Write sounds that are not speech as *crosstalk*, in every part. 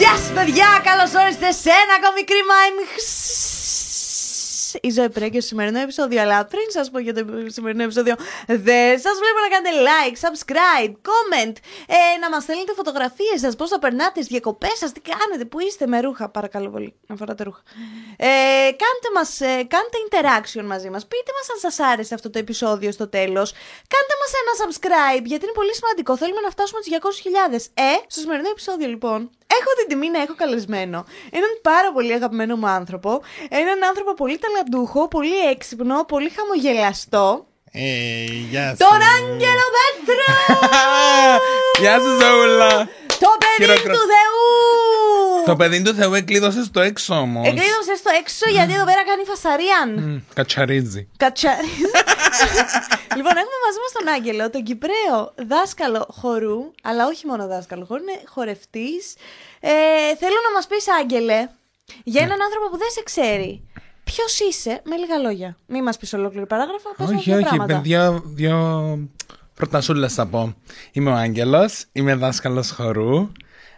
Γεια σας, παιδιά! Καλώς όριστε σε ένα ακόμη κρίμα. Η Ζωή Πρέγκιο στο σημερινό επεισόδιο. Αλλά πριν σας πω για το σημερινό επεισόδιο, δεν σας βλέπω να κάνετε like, subscribe, comment, ε, να μας στέλνετε φωτογραφίες σας, πώς θα περνάτε, τις διακοπές σας, τι κάνετε, που είστε με ρούχα. Παρακαλώ πολύ, να φοράτε ρούχα. Ε, κάντε, μας, ε, κάντε interaction μαζί μας. Πείτε μας αν σας άρεσε αυτό το επεισόδιο στο τέλος. Κάντε μας ένα subscribe, γιατί είναι πολύ σημαντικό. Θέλουμε να φτάσουμε τους 200.000. Ε, στο σημερινό επεισόδιο λοιπόν, έχω την τιμή να έχω καλεσμένο έναν πάρα πολύ αγαπημένο μου άνθρωπο. Έναν άνθρωπο πολύ ταλαντούχο, πολύ έξυπνο, πολύ χαμογελαστό. Ε, γεια σου. Τον Άγγελο Πέτρο! *laughs* Γεια σου, Ζαούλα. το παιδί Χειροκροτ- του Θεού! Το παιδί του Θεού εκλείδωσε στο έξω όμως. Εκλείδωσε στο έξω γιατί εδώ πέρα κάνει φασαρίαν. Κατσαρίζει. Κατσάρι. *laughs* λοιπόν, έχουμε μαζί μας τον Άγγελο, τον Κυπραίο δάσκαλο χορού, αλλά όχι μόνο δάσκαλο χορού, είναι χορευτής. Ε, θέλω να μας πεις, Άγγελε, για έναν άνθρωπο που δεν σε ξέρει, ποιος είσαι, με λίγα λόγια. Μην μας πεις ολόκληρη παράγραφα, πες μας Όχι, δύο όχι. πράγματα. Παιδιά, δύο πρωτασούλες θα πω. Είμαι ο Άγγελος, είμαι δάσκαλος χορού.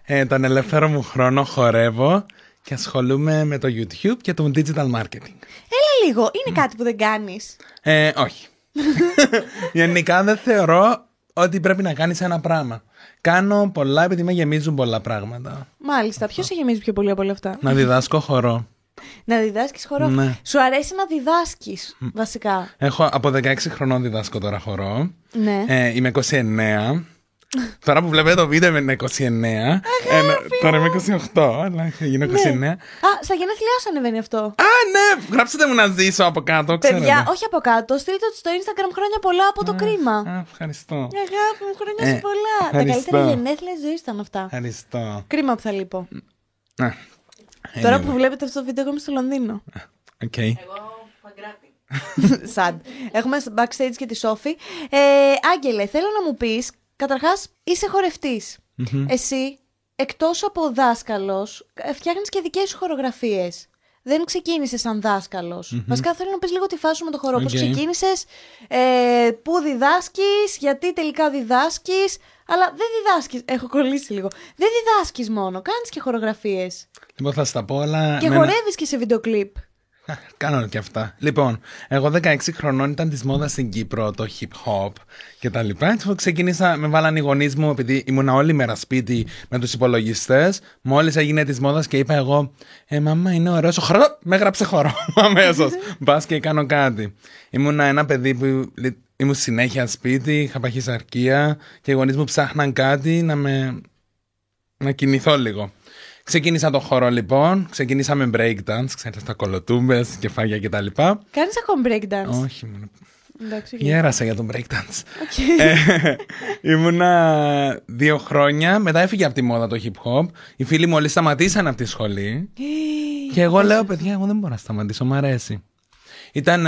Ε, τον ελεύθερο μου χρόνο χορεύω και ασχολούμαι με το YouTube και το digital marketing. Έλα λίγο, είναι κάτι που δεν κάνεις. Ε, όχι. *laughs* Γενικά δεν θεωρώ ότι πρέπει να κάνεις ένα πράγμα. Κάνω πολλά επειδή με γεμίζουν πολλά πράγματα. Μάλιστα, ποιος σε γεμίζει πιο πολύ από όλα αυτά; Να διδάσκω χορό. Να διδάσκεις χορό; Ναι. Σου αρέσει να διδάσκεις, βασικά; Έχω από 16 χρονών διδάσκω τώρα χορό. Ναι. Ε, είμαι 29. Τώρα που βλέπετε το βίντεο είμαι 29. Ε, τώρα είμαι 28, αλλά θα γίνω 29. Α, στα γενέθλιά σου ανεβαίνει αυτό. Α, ναι! Γράψτε μου να ζήσω από κάτω, ξέρετε. Παιδιά, όχι από κάτω, στείλτε το στο Instagram χρόνια πολλά από το κρίμα. Α, ευχαριστώ. Αγάπη μου, χρόνια σου Ε, πολλά. Τα ευχαριστώ. καλύτερα γενέθλια ζωής ήταν αυτά. Ευχαριστώ. Κρίμα που θα λείπω. Α, Τώρα anyway, που βλέπετε αυτό το βίντεο, εγώ είμαι στο Λονδίνο. οκ. Σαν. *laughs* Έχουμε στο backstage και τη Σόφη. Ε, Άγγελε, θέλω να μου πεις, καταρχάς, είσαι χορευτής. Εσύ, εκτός από δάσκαλος, φτιάχνεις και δικές σου χορογραφίες. Δεν ξεκίνησες σαν δάσκαλος. Βασικά θέλω να πεις λίγο τη φάση σου με το χορό. Πώς Οκ. ξεκίνησες, ε, πού διδάσκεις, γιατί τελικά διδάσκεις. Αλλά δεν διδάσκεις. Έχω κολλήσει λίγο. Δεν διδάσκεις μόνο. Κάνεις και χορογραφίες. Λοιπόν, θα στα πω, αλλά. Και με ένα- χορεύεις και σε βίντεο κλιπ. Α, Κάνω και αυτά. Λοιπόν, εγώ 16 χρονών ήταν της μόδας στην Κύπρο το hip hop και τα λοιπά. Έτσι, ξεκίνησα, με βάλαν οι γονείς μου, επειδή ήμουν όλη μέρα σπίτι με τους υπολογιστές. Μόλις έγινε της μόδας και είπα εγώ, Ε, μαμά, είναι ωραίος ο χορός. Με έγραψε χορό *laughs* αμέσως. Μπας και κάνω κάτι. Ήμουν ένα παιδί που λι- ήμουν συνέχεια σπίτι, είχα παχυσαρκία και οι γονείς μου ψάχναν κάτι να με. να κινηθώ λίγο. Ξεκίνησα το χορό λοιπόν, ξεκίνησα με breakdance, ξέρετε τα κολοτούμπες, κεφάλια κτλ. Κάνεις ακόμα breakdance. Όχι, μόνο Εντάξει, οκ. γέρασα για τον breakdance. OK. Ε, ήμουνα δύο χρόνια, μετά έφυγε από τη μόδα το hip hop. Οι φίλοι μου όλοι σταματήσαν από τη σχολή. Και εγώ λέω, παιδιά, εγώ δεν μπορώ να σταματήσω, μου αρέσει. Ήταν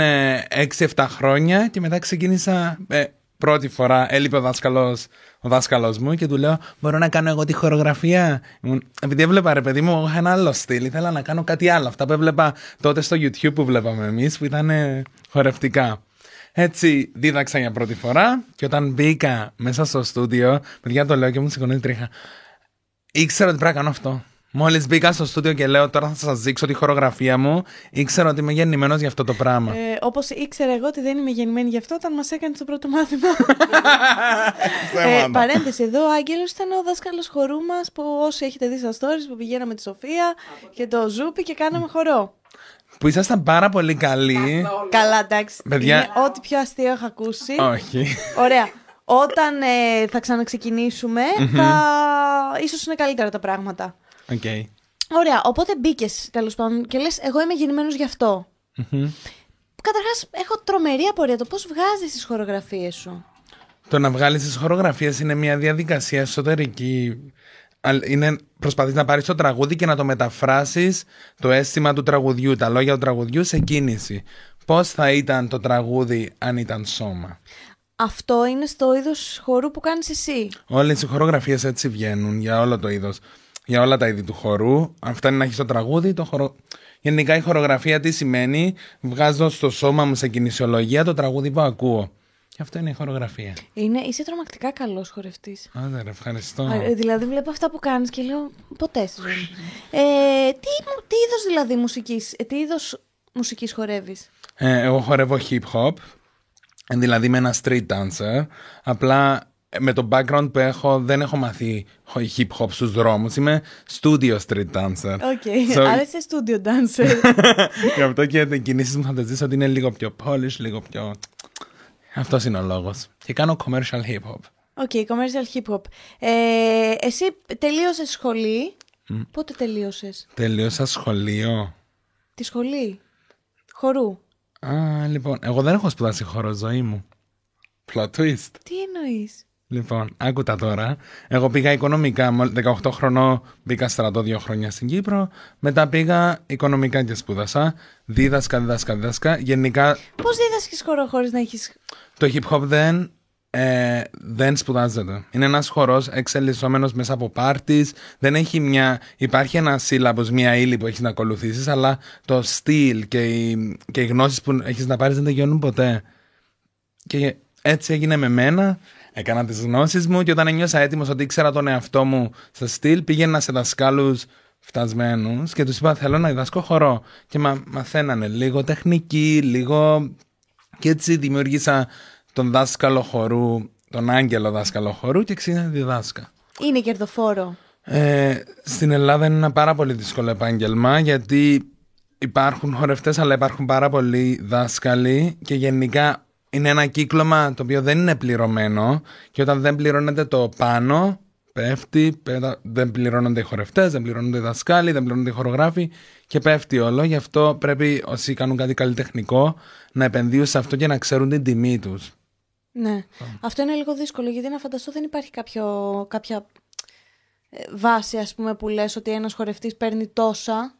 6-7 χρόνια και μετά ξεκίνησα. ε, πρώτη φορά έλειπε ο δάσκαλος, ο δάσκαλος μου και του λέω: Μπορώ να κάνω εγώ τη χορογραφία; Ήμουν- Επειδή έβλεπα ρε παιδί μου, εγώ είχα ένα άλλο στυλ. Ήθελα να κάνω κάτι άλλο. Αυτά που έβλεπα τότε στο YouTube που βλέπαμε εμείς, που ήταν ε, χορευτικά. Έτσι δίδαξα για πρώτη φορά και όταν μπήκα μέσα στο στούντιο, παιδιά το λέω και μου σηκωνεί τρίχα. Ήξερα ότι πρέπει να κάνω αυτό. Μόλις μπήκα στο στούντιο και λέω τώρα θα σας δείξω τη χορογραφία μου, ήξερα ότι είμαι γεννημένος για αυτό το πράγμα. Ε, Όπως ήξερα εγώ ότι δεν είμαι γεννημένη γι' αυτό όταν μας έκανε το πρώτο μάθημα. *laughs* ε, Θέματα. παρένθεση εδώ, ο Άγγελος ήταν ο δάσκαλος χορού μας που όσοι έχετε δει στα stories που πηγαίναμε τη Σοφία και το Ζούπι και κάναμε χορό. Που ήσασταν πάρα πολύ καλοί. Καλά, εντάξει. Παιδιά- Είναι ό,τι πιο αστείο έχω ακούσει. Όχι. Ωραία. Όταν ε, θα ξαναξεκινήσουμε, θα... ίσως είναι καλύτερα τα πράγματα. Οκ. Ωραία, οπότε μπήκες τέλος πάντων και λες: Εγώ είμαι γεννημένος γι' αυτό. Καταρχάς, έχω τρομερή απορία το πώς βγάζεις τις χορογραφίες σου. Το να βγάλεις τις χορογραφίες είναι μια διαδικασία εσωτερική. Αλλά Είναι προσπαθείς να πάρεις το τραγούδι και να το μεταφράσεις το αίσθημα του τραγουδιού, τα λόγια του τραγουδιού σε κίνηση. Πώς θα ήταν το τραγούδι αν ήταν σώμα; Αυτό είναι στο είδος χορού που κάνεις εσύ. Όλες οι χορογραφίες έτσι βγαίνουν για όλο το είδος. Για όλα τα είδη του χορού. Αν φτάνει να έχεις το τραγούδι, το χορο... Γενικά η χορογραφία τι σημαίνει, βγάζω στο σώμα μου σε κινησιολογία το τραγούδι που ακούω. Και αυτό είναι η χορογραφία. Είναι, είσαι τρομακτικά καλός χορευτής. Άντε, ρε, ευχαριστώ. Δηλαδή, βλέπω αυτά που κάνεις και λέω ποτέ στη ζωή μου. Ε, τι τι είδος δηλαδή μουσική, τι είδος μουσικής χορεύεις; Ε, εγώ χορεύω hip hop. Δηλαδή είμαι ένα street dancer. Απλά ε, με το background που έχω δεν έχω μάθει hip hop στους δρόμους. Είμαι studio street dancer. OK, okay. So... *laughs* άρα είσαι studio dancer. *laughs* Γι' αυτό και οι κινήσεις μου θα τις δεις ότι είναι λίγο πιο polish, λίγο πιο... Αυτός είναι ο λόγος. Και κάνω commercial hip hop. OK, okay, commercial hip hop. Ε, εσύ τελείωσες σχολή; Mm. Πότε τελείωσες; Τελείωσα σχολείο. Τη σχολή; Χορού; Α, λοιπόν, εγώ δεν έχω σπουδάσει χώρο ζωή μου. Plot twist. Τι εννοείς; Λοιπόν, άκουτα τώρα. Εγώ πήγα οικονομικά. 18 χρονών μπήκα στρατό δύο χρόνια στην Κύπρο. Μετά πήγα οικονομικά και σπούδασα. Δίδασκα, δίδασκα, δίδασκα. Γενικά. Πώς δίδασκες χώρο χωρίς να έχει. Το hip hop δεν ε, δεν σπουδάζεται. Είναι ένας χορός εξελισσόμενος μέσα από πάρτις. Δεν έχει μια. Υπάρχει ένας σύλλαβος, μια ύλη που έχεις να ακολουθήσεις, αλλά το στυλ και οι, και οι γνώσεις που έχεις να πάρεις δεν τελειώνουν ποτέ. Και έτσι έγινε με μένα. Έκανα τις γνώσεις μου και όταν νιώσα έτοιμος ότι ήξερα τον εαυτό μου στο στυλ, πήγαινα σε δασκάλους φτασμένους και τους είπα: Θέλω να διδάσκω χορό. Και μα, μαθαίνανε λίγο τεχνική, λίγο. Και έτσι δημιούργησα τον δάσκαλο χορού, τον άγγελο δάσκαλο χορού και ξύνα διδάσκα. Είναι κερδοφόρο. Ε, στην Ελλάδα είναι ένα πάρα πολύ δύσκολο επάγγελμα γιατί υπάρχουν χορευτές αλλά υπάρχουν πάρα πολλοί δάσκαλοι και γενικά είναι ένα κύκλωμα το οποίο δεν είναι πληρωμένο και όταν δεν πληρώνεται το πάνω πέφτει, δεν πληρώνονται οι χορευτές, δεν πληρώνονται οι δασκάλοι, δεν πληρώνονται οι χορογράφοι και πέφτει όλο. Γι' αυτό πρέπει όσοι κάνουν κάτι καλλιτεχνικό να επενδύουν σε αυτό και να ξέρουν την τιμή τους. Ναι. Αυτό είναι λίγο δύσκολο γιατί να φανταστώ δεν υπάρχει κάποιο, κάποια ε, βάση ας πούμε που λες ότι ένας χορευτής παίρνει τόσα.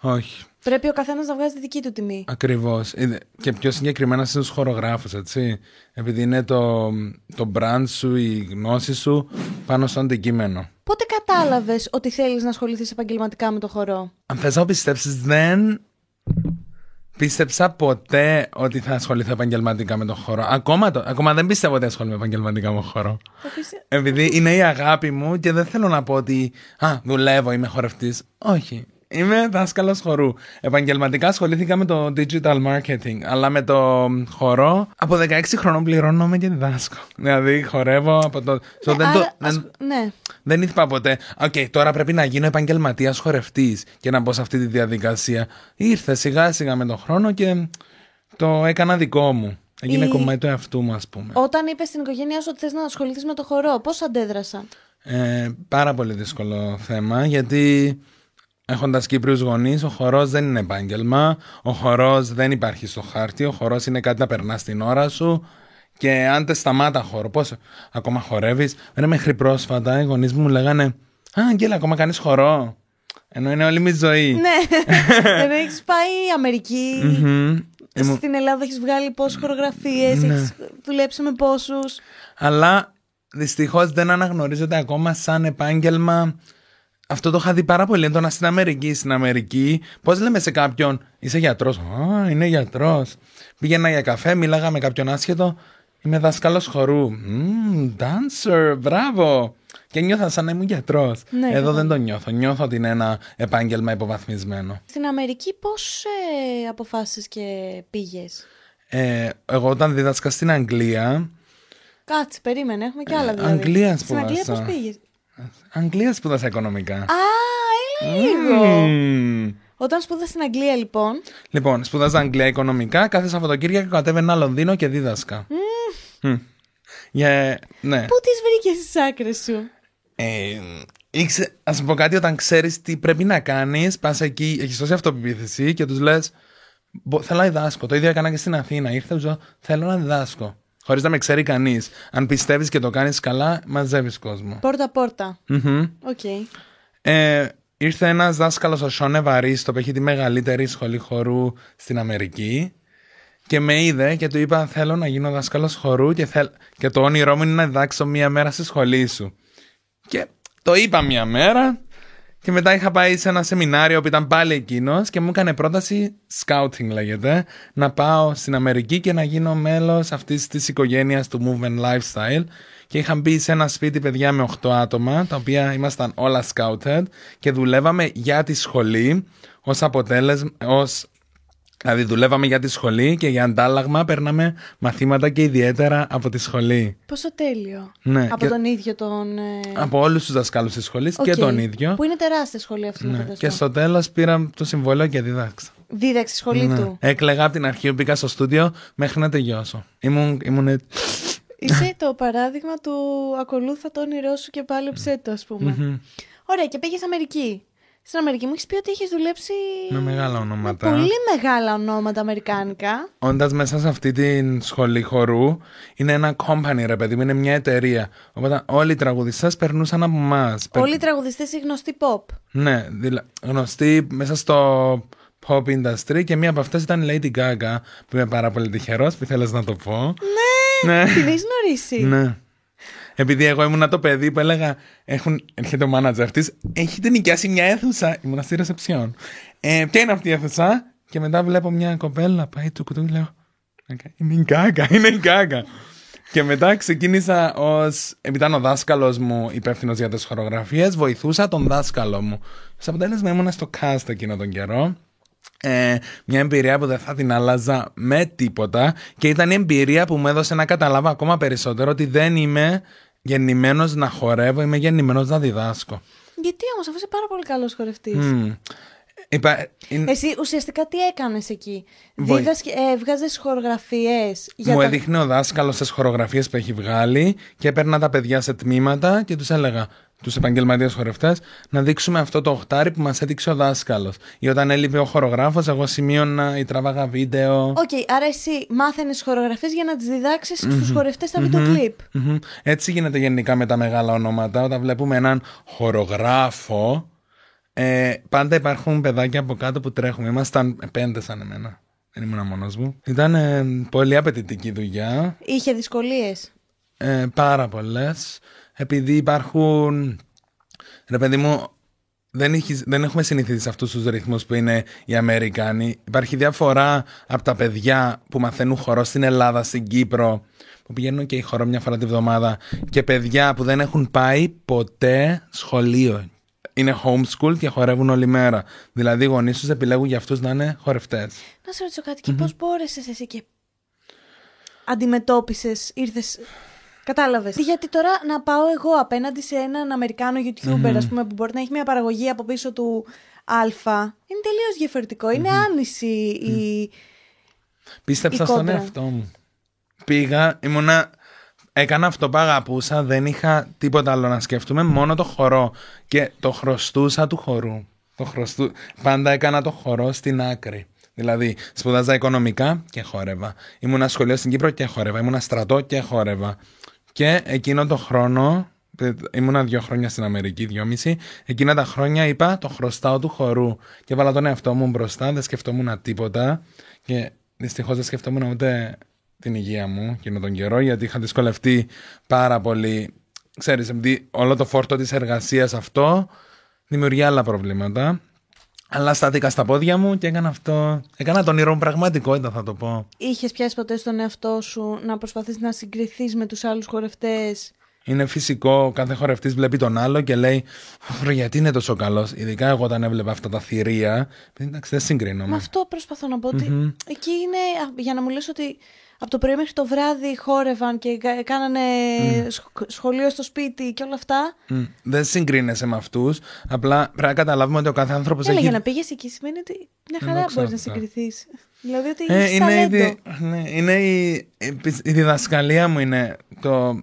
Όχι. Πρέπει ο καθένας να βγάζει τη δική του τιμή. Ακριβώς. Και πιο συγκεκριμένα στους χορογράφους, έτσι. Επειδή είναι το, το brand σου, η γνώση σου πάνω στο αντικείμενο. Πότε κατάλαβες ότι θέλεις να ασχοληθείς επαγγελματικά με το χορό; Αν θες να πιστέψεις, δεν πίστεψα ποτέ ότι θα ασχοληθώ επαγγελματικά με τον χώρο. Ακόμα, το, ακόμα δεν πιστεύω ότι ασχολούμαι επαγγελματικά με τον χώρο. Επειδή είναι η αγάπη μου και δεν θέλω να πω ότι Α, δουλεύω, είμαι χορευτής. Όχι. Είμαι δάσκαλος χορού. Επαγγελματικά ασχολήθηκα με το digital marketing, αλλά με το χορό από 16 χρονών πληρώνομαι και διδάσκω. Δηλαδή χορεύω από το. Ναι, δεν, το... δεν... ναι. δεν ήθελα ποτέ. OK, okay, τώρα πρέπει να γίνω επαγγελματίας χορευτής και να μπω σε αυτή τη διαδικασία. Ήρθε σιγά σιγά με τον χρόνο και το έκανα δικό μου. Έγινε Η... κομμάτι του εαυτού μου, ας πούμε. Όταν είπες στην οικογένειά σου ότι θες να ασχοληθείς με το χορό, πώς αντέδρασαν; Ε, πάρα πολύ δύσκολο θέμα γιατί Έχοντας Κύπριους γονείς, ο χορός δεν είναι επάγγελμα. Ο χορός δεν υπάρχει στο χάρτη. Ο χορός είναι κάτι να περνάς την ώρα σου. Και αν τε σταμάτα χώρο, πώς ακόμα χορεύεις. Δεν μέχρι πρόσφατα οι γονείς μου λέγανε Α, Αγγέλα, ακόμα κάνεις χορό. Ενώ είναι όλη mi ζωή. Ναι. *laughs* Ενώ έχεις πάει Αμερική. Στην Ελλάδα έχεις βγάλει πόσες χορογραφίες, ναι. έχεις δουλέψει με πόσους. Αλλά δυστυχώς δεν αναγνωρίζεται ακόμα σαν επάγγελμα αυτό το είχα δει πάρα πολύ έντονα στην Αμερική. Στην Αμερική, πώς λέμε σε κάποιον, είσαι γιατρός. Α, είναι γιατρός. Πήγαινα για καφέ, μίλαγα με κάποιον άσχετο. Είμαι δάσκαλος χορού. Mm, dancer, μπράβο. Και νιώθα σαν να ήμουν γιατρός. Ναι, Εδώ δεν το νιώθω. Νιώθω ότι είναι ένα επάγγελμα υποβαθμισμένο. Στην Αμερική πώς ε, αποφάσισες και πήγες; Ε, εγώ όταν δίδασκα στην Αγγλία. Κάτσε, περίμενε, έχουμε και άλλα δηλαδή. Αγγλίας σπουδάσα. Στην Αγγλία πώς πήγες; Αγγλία σπούδασα οικονομικά. Α, έλα λίγο. Mm. Όταν σπούδασα στην Αγγλία, λοιπόν. Λοιπόν, σπούδαζα Αγγλία οικονομικά. Κάθε Σαββατοκύριακο κατέβαινα Λονδίνο και δίδασκα. Mm. Mm. Yeah, ναι. Πού τις βρήκες στι άκρες σου; Ε, ήξε, Α σου πω κάτι, όταν ξέρεις τι πρέπει να κάνεις, πας εκεί, έχεις τόση αυτοπεποίθηση και τους λες. Θέλω να διδάσκω. Το ίδιο έκανα και στην Αθήνα. Ήρθε, θέλω να διδάσκω. Χωρίς να με ξέρει κανείς. Αν πιστεύεις και το κάνεις καλά, μαζεύεις κόσμο. Πόρτα-πόρτα. ΟΚ. Ε, ήρθε ένας δάσκαλος, ο Shaun Evaristo, που έχει τη μεγαλύτερη σχολή χορού στην Αμερική. Και με είδε και του είπα: Θέλω να γίνω δάσκαλος χορού και, θέλ... και το όνειρό μου είναι να διδάξω μία μέρα στη σχολή σου. Και το είπα μία μέρα Και μετά είχα πάει σε ένα σεμινάριο που ήταν πάλι εκείνος και μου έκανε πρόταση, scouting λέγεται, να πάω στην Αμερική και να γίνω μέλος αυτής της οικογένειας του Movement Lifestyle. Και είχα μπει σε ένα σπίτι παιδιά με 8 άτομα, τα οποία ήμασταν όλα scouted και δουλεύαμε για τη σχολή ως αποτέλεσμα, ως Δηλαδή δουλεύαμε για τη σχολή και για αντάλλαγμα παίρναμε μαθήματα και ιδιαίτερα από τη σχολή. Πόσο τέλειο. Ναι, από και- τον ίδιο τον. ε, Από όλους τους δασκάλους της σχολής και ΟΚ. τον ίδιο. Που είναι τεράστια σχολή αυτή να Ναι. φανταστώ. Και στο τέλος πήρα το συμβόλαιο και δίδαξα. Δίδαξε στη σχολή Ναι. του. Έκλεγα από την αρχή που μπήκα στο στούντιο μέχρι να τελειώσω. Ήμουν, ήμουν έτσι. Είσαι το παράδειγμα του ακολούθα το όνειρό σου και πάλι ψέτο, ας πούμε. Μμμ. Ωραία, και πήγες Αμερική. Στην Αμερική μου έχεις πει ότι έχεις δουλέψει. Με μεγάλα με ονόματα. πολύ μεγάλα ονόματα αμερικάνικα. Όντας μέσα σε αυτή την σχολή χορού, είναι ένα company, ρε παιδί μου, είναι μια εταιρεία. Οπότε όλοι οι τραγουδιστές περνούσαν από εμάς. Όλοι οι τραγουδιστές είναι γνωστοί pop. Ναι, δηλα... γνωστή μέσα στο pop industry και μία από αυτές ήταν η Lady Gaga, που είμαι πάρα πολύ τυχερός, που ήθελες να το πω. Ναι! Ναι. Την έχεις γνωρίσει. Ναι. Επειδή εγώ ήμουν το παιδί που έλεγα, έχουν, έρχεται ο μάνατζέρ της, έχετε νοικιάσει μια αίθουσα; Ήμουν στη ρεσεψιόν. Ε, ποια είναι αυτή η αίθουσα, και μετά βλέπω μια κοπέλα πάει του κουτουρού, λέω, «ΟΚ, Είναι η Γκάγκα, *laughs* είναι η Γκάγκα. Και μετά ξεκίνησα ω. Επειδή ήταν ο δάσκαλος μου υπεύθυνος για τις χορογραφίες, βοηθούσα τον δάσκαλο μου. Στο αποτέλεσμα ήμουν στο cast εκείνο τον καιρό. Ε, μια εμπειρία που δεν θα την άλλαζα με τίποτα και ήταν η εμπειρία που μου έδωσε να καταλάβω ακόμα περισσότερο ότι δεν είμαι γεννημένος να χορεύω, είμαι γεννημένος να διδάσκω. Γιατί όμως, αφού είσαι πάρα πολύ καλός χορευτής. Μμ. Είπα, είναι- Εσύ ουσιαστικά τι έκανες εκεί; Βοη- Δίδασκε, ε, έβγαζε χορογραφίες. Για μου τα... έδειχνε ο δάσκαλος τις χορογραφίες που έχει βγάλει και έπαιρνα τα παιδιά σε τμήματα και τους έλεγα, τους επαγγελματίες χορευτές, να δείξουμε αυτό το οχτάρι που μας έδειξε ο δάσκαλος. Ή όταν έλειπε ο χορογράφος, εγώ σημείωνα ή τράβαγα βίντεο. ΟΚ, άρα εσύ μάθαινες χορογραφίες για να τις διδάξεις στους χορευτές στα βίντεο κλιπ. Μμμ. Έτσι γίνεται γενικά με τα μεγάλα ονόματα. Όταν βλέπουμε έναν χορογράφο, ε, πάντα υπάρχουν παιδάκια από κάτω που τρέχουμε. Ήμασταν πέντε σαν εμένα. Δεν ήμουν μόνος μου. Ήταν ε, πολύ απαιτητική δουλειά. Είχε δυσκολίες. Ε, πάρα πολλές. Επειδή υπάρχουν. Ρε παιδί μου, δεν, έχεις- δεν έχουμε συνηθίσει σε αυτούς τους ρυθμούς που είναι οι Αμερικάνοι. Υπάρχει διαφορά από τα παιδιά που μαθαίνουν χορό στην Ελλάδα, στην Κύπρο, που πηγαίνουν και η χορό μια φορά τη βδομάδα, και παιδιά που δεν έχουν πάει ποτέ σχολείο. Είναι homeschool και χορεύουν όλη μέρα. Δηλαδή, οι γονείς τους επιλέγουν για αυτούς να είναι χορευτές. Να σε ρωτήσω κάτι, και πώς μπόρεσες εσύ και αντιμετώπισες, ήρθες. Κατάλαβες. Γιατί τώρα να πάω εγώ απέναντι σε έναν Αμερικάνο YouTuber, ας πούμε, που μπορεί να έχει μια παραγωγή από πίσω του Α, είναι τελείως διαφορετικό. Είναι άνηση η. Πίστεψα η στον κόντρα. εαυτό μου. Πήγα, ήμουνα. Έκανα αυτό που αγαπούσα, δεν είχα τίποτα άλλο να σκεφτούμε, μόνο το χορό. Και το χρωστούσα του χορού. Το χρωστού... Πάντα έκανα το χορό στην άκρη. Δηλαδή, σπουδάζα οικονομικά και χόρευα. Ήμουνα σχολείο στην Κύπρο και χόρευα. Ήμουνα στρατό και χόρευα. Και εκείνο το χρόνο, ε, ήμουνα δύο χρόνια στην Αμερική, δυόμιση. Εκείνα τα χρόνια είπα το χρωστάω του χορού. Και έβαλα τον εαυτό μου μπροστά, δεν σκεφτόμουν τίποτα. Και δυστυχώς δεν σκεφτόμουν ούτε την υγεία μου εκείνο τον καιρό, γιατί είχα δυσκολευτεί πάρα πολύ. Ξέρεις, επειδή όλο το φόρτο της εργασίας αυτό δημιουργεί άλλα προβλήματα. Αλλά στάθηκα στα πόδια μου και έκανα αυτό. Έκανα τον όνειρο μου πραγματικότητα, θα το πω. Είχες πιάσει ποτέ στον εαυτό σου να προσπαθείς να συγκριθείς με τους άλλους χορευτές; Είναι φυσικό, κάθε χορευτής βλέπει τον άλλο και λέει «Ωχ, γιατί είναι τόσο καλός». Ειδικά εγώ όταν έβλεπα αυτά τα θηρία, εντάξει δεν συγκρίνομαι. Με αυτό προσπαθώ να πω ότι εκεί είναι α, για να μου λες ότι από το πρωί μέχρι το βράδυ χόρευαν και κα- κάνανε σχ- σχολείο στο σπίτι και όλα αυτά. Μμ, Δεν συγκρίνεσαι με αυτούς, απλά πρέπει να καταλάβουμε ότι ο κάθε άνθρωπος Έλα, έχει... για να πήγες εκεί σημαίνει ότι μια χαρά ξέρω μπορείς να αυτά. συγκριθείς. Δηλαδή ότι Ε, έχεις είναι, η, ταλέντο. δι- ναι, είναι η, η, η διδασκαλία μου είναι το,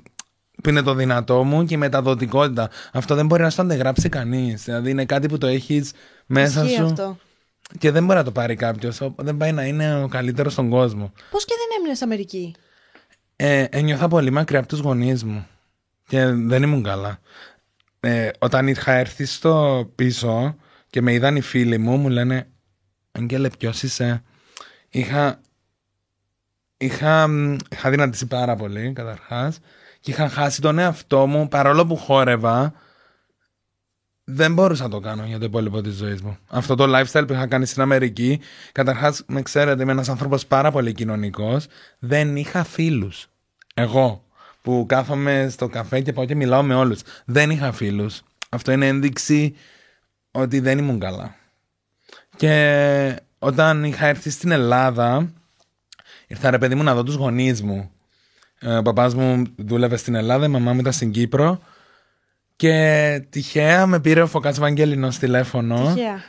που είναι το δυνατό μου και η μεταδοτικότητα. Αυτό δεν μπορεί να στο αντεγράψει κανείς. Δηλαδή είναι κάτι που το έχεις μέσα Ισχύει σου αυτό. Και δεν μπορεί να το πάρει κάποιος. Δεν πάει να είναι ο καλύτερος στον κόσμο. Πώς και δεν έμεινες Αμερική; Ε, ένιωθα πολύ μακριά από τους γονείς μου και δεν ήμουν καλά. Ε, όταν είχα έρθει στο πίσω και με είδαν οι φίλοι μου, μου λένε «Αγγέλε, ποιος είσαι» Είχα, είχα, μ, είχα δυνατήσει πάρα πολύ, καταρχάς και είχα χάσει τον εαυτό μου, παρόλο που χόρευα, δεν μπορούσα να το κάνω για το υπόλοιπο της ζωής μου. Αυτό το lifestyle που είχα κάνει στην Αμερική, καταρχάς, με ξέρετε, είμαι ένας άνθρωπος πάρα πολύ κοινωνικός. Δεν είχα φίλους. Εγώ που κάθομαι στο καφέ και πάω και μιλάω με όλους. Δεν είχα φίλους. Αυτό είναι ένδειξη ότι δεν ήμουν καλά. Και όταν είχα έρθει στην Ελλάδα, ήρθα ρε παιδί μου να δω τους γονείς μου. Ε, ο παπάς μου δούλευε στην Ελλάδα, η μαμά μου ήταν στην Κύπρο και τυχαία με πήρε ο Φωκάς Βαγγέλινος τηλέφωνο. Τυχαία.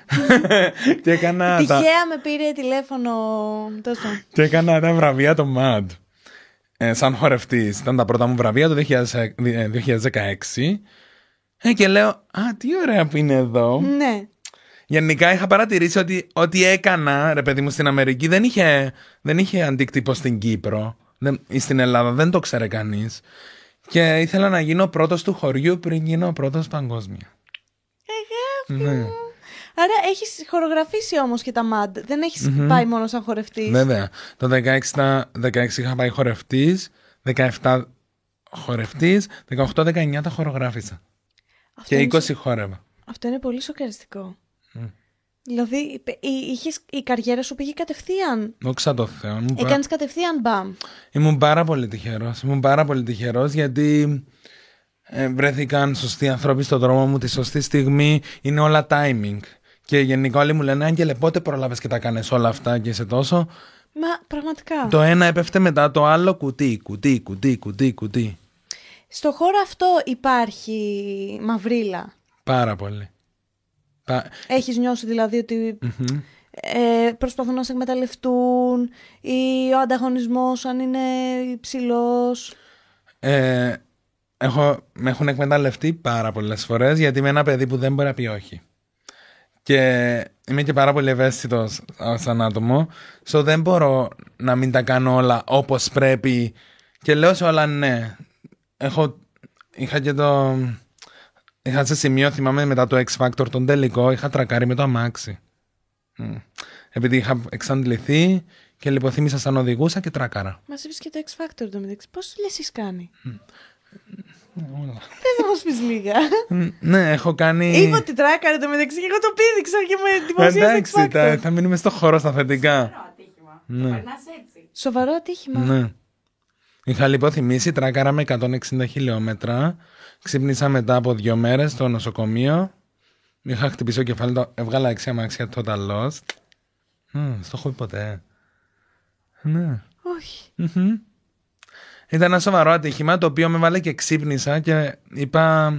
*laughs* και έκανα τα, Τυχαία με πήρε τηλέφωνο. Τόσο. και έκανα τα βραβεία το MAD. Ε, σαν χορευτής. Ήταν τα πρώτα μου βραβεία το 2000 ε, 2016. Ε, και λέω, α, τι ωραία που είναι εδώ. ναι. Γενικά είχα παρατηρήσει ότι ό,τι έκανα, ρε παιδί μου, στην Αμερική δεν είχε, δεν είχε αντίκτυπο στην Κύπρο δεν, ή στην Ελλάδα. Δεν το ξέρε κανείς. Και ήθελα να γίνω πρώτος του χωριού πριν γίνω πρώτος παγκόσμια. Ναι. Άρα έχεις χορογραφήσει όμως και τα MAD. Δεν έχεις πάει μόνο σαν χορευτής. Βέβαια. Το 16, τα- 16 είχα πάει χορευτής, 17 χορευτής, 18-19 τα χορογράφησα. Αυτό, Και είναι 20 σο- χόρευα. αυτό είναι πολύ σοκαριστικό. Δηλαδή, είπε- η- είχες, η καριέρα σου πήγε κατευθείαν. Δόξα τω Θεώ. Ήμουν, πα- Έκανες κατευθείαν μπαμ. ήμουν πάρα πολύ τυχερός. Ήμουν πάρα πολύ τυχερός γιατί ε, βρέθηκαν σωστοί άνθρωποι στον δρόμο μου τη σωστή στιγμή. Είναι όλα timing. Και γενικά όλοι μου λένε, Άγγελε, πότε πρόλαβες και τα κάνει όλα αυτά και είσαι τόσο; Μα πραγματικά. Το ένα έπεφτε μετά το άλλο κουτί, κουτί, κουτί, κουτί, κουτί. Στο χώρο αυτό υπάρχει μαυρίλα. Πάρα πολύ. Πα- Έχεις νιώσει δηλαδή ότι ε, προσπαθούν να σε εκμεταλλευτούν ή ο ανταγωνισμός αν είναι υψηλός; Ε, έχω, με έχουν εκμεταλλευτεί πάρα πολλές φορές γιατί είμαι ένα παιδί που δεν μπορεί να πει όχι. Και είμαι και πάρα πολύ ευαίσθητος σαν άτομο. So δεν μπορώ να μην τα κάνω όλα όπως πρέπει. Και λέω σε όλα ναι. Έχω, είχα και το... Είχα σε σημείο, θυμάμαι μετά το X Factor τον τελικό, είχα τρακάρει με το αμάξι. Μμ. Επειδή είχα εξαντληθεί και λιποθύμησα σαν οδηγούσα και τράκαρα. Μας είπες και το X Factor το μεταξύ. Πόσες δουλειές έχεις κάνει; Όλα. Θες να μας πεις λίγα. Μ, Ναι, έχω κάνει. Είπα ότι τράκαρε το μεταξύ και εγώ το πήδηξα και με εντυπωσίασε X Εντάξει, τα, Factor. θα μείνουμε στο χώρο στα θετικά. Ναι. Σοβαρό ατύχημα. ναι. Είχα λιποθυμήσει, τράκαρα με 160 χιλιόμετρα. Ξύπνησα μετά από δύο μέρες στο νοσοκομείο. Είχα χτυπήσει το κεφάλι, το έβγαλα έξι αμάξια total lost. Μ, Στο έχω πει ποτέ. Ναι. Όχι. Μμμ. Ήταν ένα σοβαρό ατύχημα το οποίο με έβαλε και ξύπνησα και είπα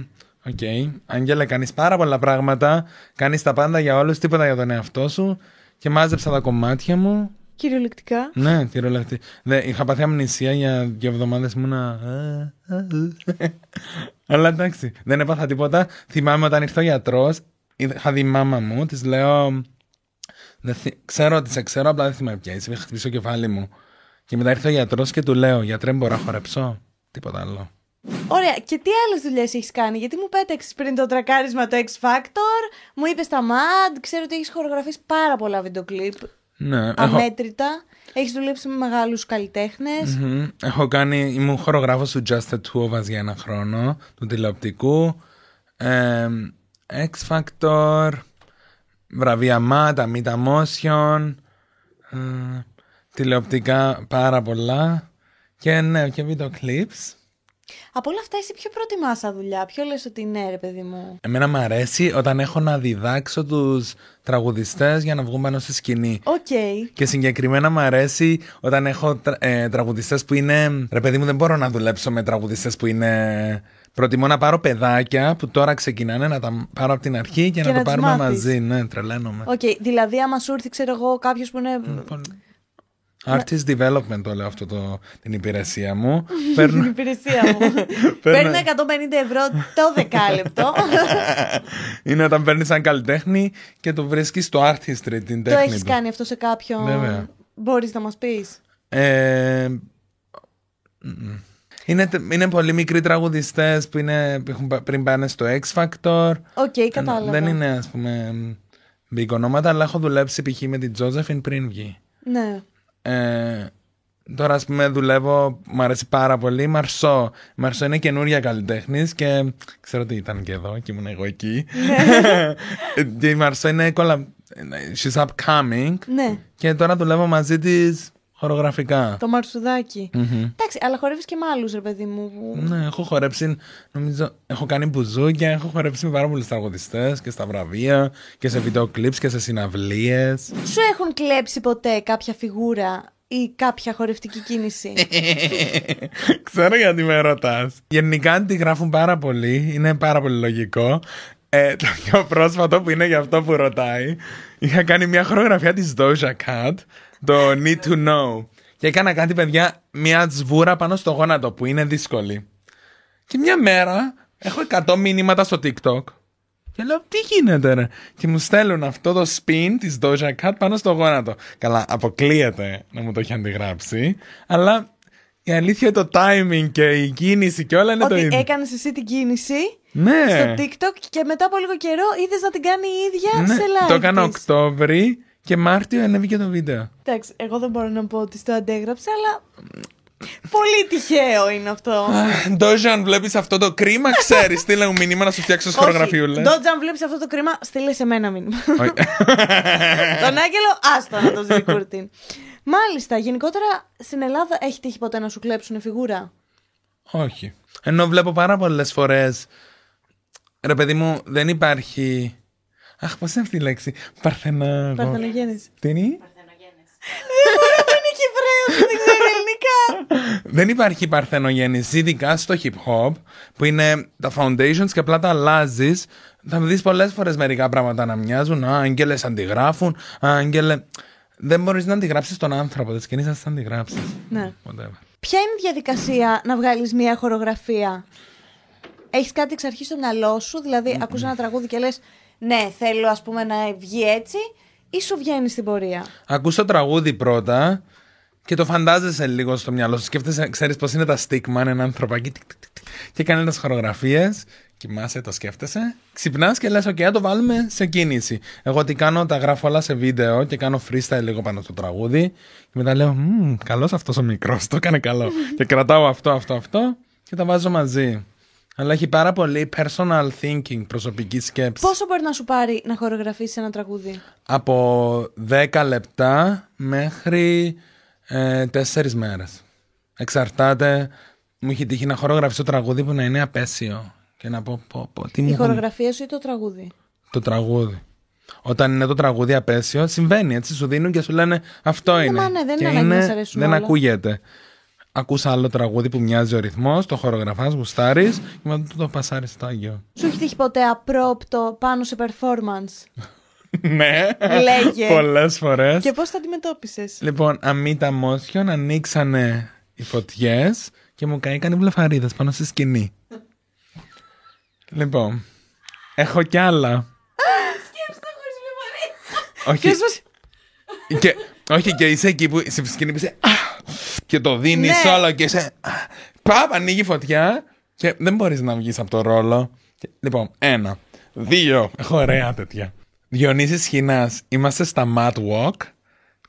ΟΚ, Άγγελε, κάνεις πάρα πολλά πράγματα, κάνεις τα πάντα για όλους, τίποτα για τον εαυτό σου και μάζεψα τα κομμάτια μου. Κυριολεκτικά. Ναι, κυριολεκτικά. Δεν, είχα πάθει αμνησία για δύο εβδομάδες μου να... Αλλά εντάξει, δεν έπαθα τίποτα. Θυμάμαι όταν ήρθε ο γιατρός, είχα δει η μάμα μου, της λέω... Δεν θυ- Ξέρω ότι σε ξέρω, απλά δεν θυμάμαι πια είσαι. Είχα χτυπήσει το κεφάλι μου. Και μετά ήρθε ο γιατρός και του λέω: Γιατρέ, μπορώ να χορέψω; Τίποτα άλλο. Ωραία. Και τι άλλες δουλειές έχεις κάνει, Γιατί μου πέταξες πριν το τρακάρισμα το X Factor, μου είπες τα MAD, ξέρω ότι έχεις χορογραφήσει πάρα πολλά βίντεο κλιπ. Ναι, έχω, Αμέτρητα. Έχεις δουλέψει με μεγάλους καλλιτέχνες. Μμμ. έχω κάνει. Ήμουν χορογράφος του Just the Two of Us για ένα χρόνο, του τηλεοπτικού. Ε, X Factor. Βραβεία Mad, MAD, Emotion. Ε, τηλεοπτικά πάρα πολλά. Και ναι, και βίντεο clips. Από όλα αυτά, εσύ ποιο προτιμάς σαν δουλειά, ποιο λες ότι είναι, ρε παιδί μου; Εμένα μου αρέσει όταν έχω να διδάξω τους τραγουδιστές για να βγουν πάνω στη σκηνή. ΟΚ. Και συγκεκριμένα μου αρέσει όταν έχω τρα, ε, τραγουδιστές που είναι... Ρε παιδί μου δεν μπορώ να δουλέψω με τραγουδιστές που είναι... Προτιμώ να πάρω παιδάκια που τώρα ξεκινάνε να τα πάρω από την αρχή και, Και να, να το τους πάρουμε μάθεις. μαζί. Ναι, τρελαίνομαι. Οκ. Δηλαδή, άμα σου έρθει, ξέρω εγώ, κάποιος που είναι. Artist development το λέω αυτό το, την υπηρεσία μου. *laughs* Την Παίρνω, υπηρεσία μου. *laughs* Παίρνω 150 ευρώ το δεκάλεπτο. *laughs* είναι όταν παίρνεις έναν καλλιτέχνη και το βρίσκεις στο artistry την το τέχνη έχεις του. κάνει αυτό σε κάποιον; Βέβαια. Μπορείς να μας πεις; Ε, μ, είναι, τε- είναι πολύ μικροί τραγουδιστές που, είναι, που έχουν πα- πριν πάνε στο X Factor. ΟΚ, κατάλαβα. Δεν είναι ας πούμε big ονόματα, αλλά έχω δουλέψει π.χ. με την Josephine πριν βγει. Ναι. Ε, Τώρα, ας πούμε, δουλεύω, μου αρέσει πάρα πολύ. Η Μαρσό. Η Μαρσό είναι καινούρια καλλιτέχνης και ξέρω ότι ήταν και εδώ και ήμουν εγώ εκεί. *laughs* και η Μαρσό είναι κολα... She's upcoming. Ναι, Και τώρα δουλεύω μαζί της χορογραφικά. το μαρσουδάκι. Εντάξει, αλλά χορεύεις και με άλλους, ρε παιδί μου. που- Ναι, έχω χορέψει, νομίζω, έχω κάνει μπουζούκια, έχω χορέψει με πάρα πολλούς τραγουδιστές και στα βραβεία και σε βίντεο κλιπς και σε συναυλίες. Σου έχουν κλέψει ποτέ κάποια φιγούρα ή κάποια χορευτική κίνηση; *laughs* Ξέρω γιατί με ρωτάς. Γενικά τη γράφουν πάρα πολύ, είναι πάρα πολύ λογικό. Ε, το πιο πρόσφατο που είναι για αυτό που ρωτάει, είχα κάνει μια χορογραφία της Doja Cat, το Need to Know. Και έκανα κάτι, παιδιά, μια σβούρα πάνω στο γόνατο που είναι δύσκολη. Και μια μέρα έχω 100 μηνύματα στο TikTok. Και λέω, τι γίνεται ρε; Και μου στέλνουν αυτό το spin της Doja Cat πάνω στο γόνατο. Καλά, αποκλείεται να μου το έχει αντιγράψει. Αλλά η αλήθεια το timing και η κίνηση και όλα είναι το Ότι ίδιο. έκανες εσύ την κίνηση Ναι. στο TikTok και μετά από λίγο καιρό είδες να την κάνει η ίδια ναι. σε live. Το έκανα της. Οκτώβρη και Μάρτιο ανέβηκε το βίντεο. Εντάξει, εγώ δεν μπορώ να πω ότι στο αντέγραψε, αλλά. Πολύ τυχαίο είναι αυτό. Ντόζα, αν βλέπεις αυτό το κρίμα, ξέρεις. Στείλε μου μήνυμα να σου φτιάξω χορογραφιούλες. Ντότζα, αν βλέπεις αυτό το κρίμα, στείλε σε μένα μήνυμα. *laughs* Τον Άγγελο, άστο να το ζει κούρτιν. Μάλιστα, γενικότερα στην Ελλάδα έχει τύχει ποτέ να σου κλέψουν φιγούρα; Όχι. Ενώ βλέπω πάρα πολλές φορές. Ρε παιδί μου, δεν υπάρχει. Αχ, πώς είναι αυτή η λέξη; Παρθενα. Παρθενογέννηση. Τι είναι; Δεν είναι Κυπρέο, δεν ξέρει ελληνικά. Δεν υπάρχει παρθενογέννηση, ειδικά στο hip hop, που είναι τα foundations και απλά τα αλλάζεις. Θα δεις πολλές φορές μερικά πράγματα να μοιάζουν. Α, άγγελες αντιγράφουν. Α, άγγελε. Δεν μπορείς να αντιγράψεις τον άνθρωπο. Δεν σκηνή να τι αντιγράψεις. Ναι. Whatever. Ποια είναι η διαδικασία να βγάλεις μια χορογραφία; Έχεις κάτι εξ αρχής στο μυαλό σου, δηλαδή ακούς ένα τραγούδι και λες, Ναι, θέλω ας πούμε να βγει έτσι, ή σου βγαίνει στην πορεία; Ακούς το τραγούδι πρώτα και το φαντάζεσαι λίγο στο μυαλό σου. Σκέφτεσαι, ξέρεις πώς είναι τα στίγμα, είναι ένα ανθρωπάκι τικ, τικ, τικ, τικ, και κάνει τι χορογραφίες. Κοιμάσαι, το σκέφτεσαι. Ξυπνάς και λες: OK, να το βάλουμε σε κίνηση. Εγώ τι κάνω, τα γράφω όλα σε βίντεο και κάνω freestyle λίγο πάνω στο τραγούδι. Και μετά λέω: Μμμ, καλός αυτός ο μικρός, το έκανε καλό. *laughs* και κρατάω αυτό, αυτό, αυτό και τα βάζω μαζί. Αλλά έχει πάρα πολύ personal thinking, προσωπική σκέψη. Πόσο μπορεί να σου πάρει να χορογραφήσεις ένα τραγούδι; Από 10 λεπτά μέχρι ε, 4 μέρες. Εξαρτάται. Μου έχει τύχει να χορογραφήσω τραγούδι που να είναι απέσιο. Και να πω, πω, πω τι μου Η έχουν- χορογραφία σου ή το τραγούδι; Το τραγούδι. Όταν είναι το τραγούδι απέσιο, συμβαίνει έτσι. Σου δίνουν και σου λένε αυτό είναι. μα ναι, δεν και είναι ανάγκη να σ' αρέσουν δεν όλα. ακούγεται. Ακούς άλλο τραγούδι που μοιάζει ο ρυθμός, το χορογραφάς, γουστάρεις και μετά το, το πασάρεις στο Άγιο. Σου έχει τύχει ποτέ απρόπτο πάνω σε performance; *laughs* ναι, Λέγε. πολλές φορές. και πώς τα αντιμετώπισες; Λοιπόν, αμύτα μόσιον, ανοίξανε οι φωτιές και μου καήκαν οι βλεφαρίδες πάνω στη σκηνή. λοιπόν, έχω κι άλλα. όχι, και, όχι, και είσαι εκεί που στη σκηνή που είσαι. «Α», και το δίνεις Ναι. όλο και είσαι. «Α». Παπ, ανοίγει φωτιά και δεν μπορείς να βγεις από το ρόλο. Και- λοιπόν, ένα. Δύο. Έχω ωραία τέτοια. Διονύσης Σχοινάς, είμαστε στα Mad Walk,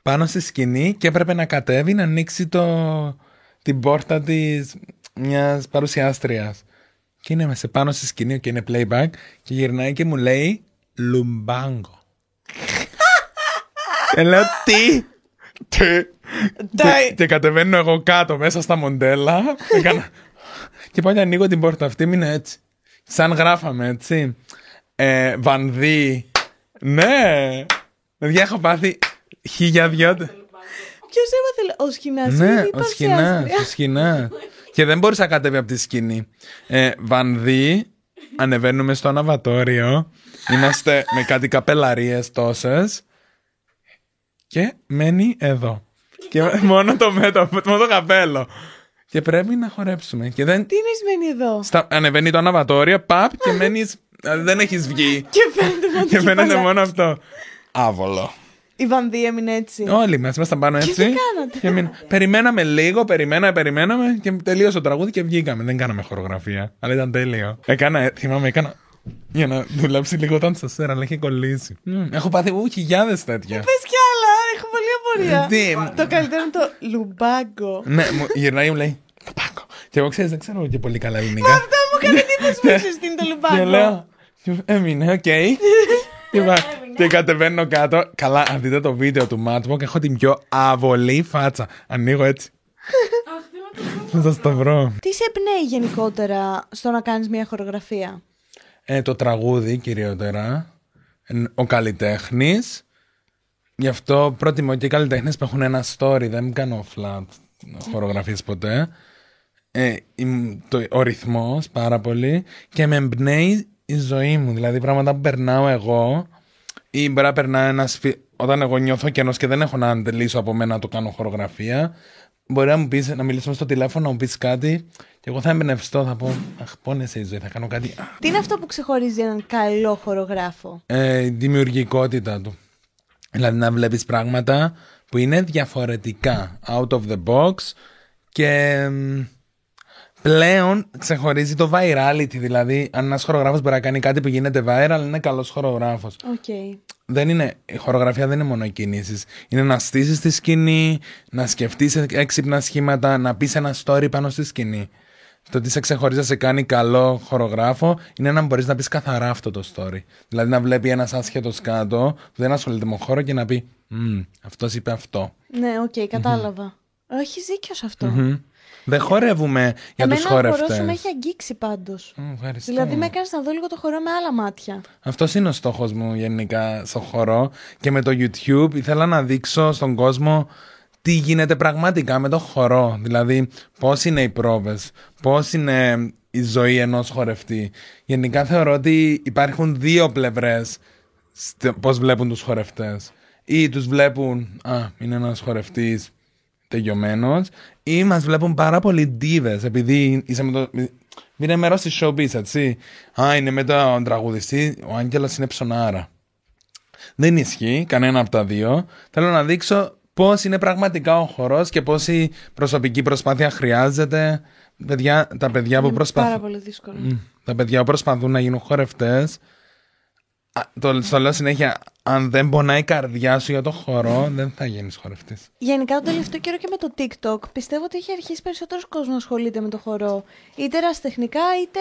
πάνω στη σκηνή και έπρεπε να κατέβει να ανοίξει το, την πόρτα της μιας παρουσιάστριας. Και είναι σε πάνω στη σκηνή και είναι playback και γυρνάει και μου λέει Λουμπάγκο. *laughs* και λέω τι, τι; Και, και κατεβαίνω εγώ κάτω μέσα στα μοντέλα. Έκανα... *laughs* και πάω και ανοίγω την πόρτα αυτή, μείνε έτσι. Σαν γράφαμε, έτσι. Ε, βανδύ. Ναι. Παιδιά, έχω πάθει χίλια δυο. Ποιος έμαθε, ο Σχοινά Ναι, ο Σχοινάς, ο Σχοινάς. Και δεν μπορούσα να κατέβει από τη σκηνή. Ε, Βανδύ, ανεβαίνουμε στο αναβατόριο. Είμαστε με κάτι καπελαρίες τόσες. Και μένει εδώ. Και *laughs* μόνο το μέτωπο, μόνο το καπέλο. Και πρέπει να χορέψουμε. Και δεν... Τι είναι σημαίνει εδώ; Στα... Ανεβαίνει το αναβατόριο, παπ, και μένεις... δηλαδή δεν έχεις βγει. *laughs* Και φαίνεται μόνο και το φαίνεται κεφαλάκι. μόνο αυτό. Άβολο. Η Βανδύ έμεινε έτσι. Όλοι μας ήμασταν πάνω έτσι. τι κάνατε; Και μείνα- Περιμέναμε λίγο, περιμέναμε, περιμέναμε και τελείωσε το τραγούδι και βγήκαμε. Δεν κάναμε χορογραφία. Αλλά ήταν τέλειο. Έκανα, ε, θυμάμαι, έκανα. Για να δουλέψει λίγο όταν σα αλλά είχε κολλήσει. Μμ, Έχω πάθει ου, χιλιάδε τέτοια. Πες κι άλλα, έχω πολύ απορία. Τι; Το καλύτερο είναι το λουμπάγκο. ναι, μου γυρνάει και μου λέει Λουμπάγκο. Και εγώ ξέρεις, δεν ξέρω και πολύ καλά ελληνικά. Αυτό μου έκανε εντύπωση που ξέρεις τι είναι το Και λουμπάγκο. λέω, έμεινε, ΟΚ. *laughs* Και είπα, Και κατεβαίνω κάτω. Καλά, αν δείτε το βίντεο του Matchbook, έχω την πιο άβολη φάτσα. Ανοίγω έτσι. Θα σας το βρω. Τι σε εμπνέει γενικότερα στο να κάνεις μια χορογραφία; Ε, το τραγούδι κυριότερα. Εν- Ο καλλιτέχνης. Γι' αυτό προτιμώ και οι καλλιτέχνες που έχουν ένα story. Δεν κάνω flat χορογραφίες ποτέ. Ε, η- το, ο ρυθμός πάρα πολύ και με εμπνέει η ζωή μου. Δηλαδή πράγματα που περνάω εγώ ή μπορεί να περνά ένας όταν εγώ νιώθω κενός και δεν έχω να αντελήσω από μένα να το κάνω χορογραφία. Μπορεί να μου πεις, να μιλήσουμε στο τηλέφωνο, να μου πεις κάτι και εγώ θα εμπνευστώ, θα πω Αχ, πόνεσε η ζωή, θα κάνω κάτι. Αχ, Τι είναι αυτό που ξεχωρίζει έναν καλό χορογράφο; ε, η δημιουργικότητα του. Δηλαδή να βλέπεις πράγματα που είναι διαφορετικά, out of the box και μ, πλέον ξεχωρίζει το virality. Δηλαδή, αν ένας χορογράφος μπορεί να κάνει κάτι που γίνεται viral, είναι καλός χορογράφος. ΟΚ. Δεν είναι, η χορογραφία δεν είναι μόνο οι κινήσεις. Είναι να στήσεις τη σκηνή, να σκεφτείς έξυπνα σχήματα, να πεις ένα story πάνω στη σκηνή. Το τι σε ξεχωρίζει να σε κάνει καλό χορογράφο είναι να μπορείς να πεις καθαρά αυτό το story. Δηλαδή να βλέπει ένας άσχετος κάτω που δεν ασχολείται με χορό και να πει Αυτός είπε αυτό. Ναι, ΟΚ, κατάλαβα. Έχει δίκιο σε αυτό. Μμ. Δεν χορεύουμε για τους Εμένα ο χορός χορευτές. σου με έχει αγγίξει πάντως. Ευχαριστώ. Δηλαδή με έκανες να δω λίγο το χορό με άλλα μάτια. Αυτός είναι ο στόχος μου γενικά στο χορό και με το YouTube ήθελα να δείξω στον κόσμο τι γίνεται πραγματικά με το χορό; Δηλαδή πώς είναι οι πρόβες, πώς είναι η ζωή ενός χορευτή; Γενικά θεωρώ ότι υπάρχουν δύο πλευρές στο πώς βλέπουν τους χορευτές. Ή τους βλέπουν, α, είναι ένας χορευτής τελειωμένος ή μας βλέπουν πάρα πολύ ντίβες επειδή είσαι με το... Είναι μέρος της showbiz, έτσι. Α, είναι με τον τραγουδιστή, ο Άγγελος είναι ψωνάρα. Δεν ισχύει κανένα από τα δύο. Θέλω να δείξω πώς είναι πραγματικά ο χορός και πόση προσωπική προσπάθεια χρειάζεται. Παιδιά, τα παιδιά που Είναι προσπαθούν... πάρα πολύ δύσκολο. Μμ. Τα παιδιά που προσπαθούν να γίνουν χορευτές α, το, στο λέω συνέχεια, αν δεν πονάει η καρδιά σου για το χορό, δεν θα γίνεις χορευτής. Γενικά τον τελευταίο καιρό και με το TikTok πιστεύω ότι έχει αρχίσει περισσότερος κόσμος να ασχολείται με το χορό. Είτε ερασιτεχνικά είτε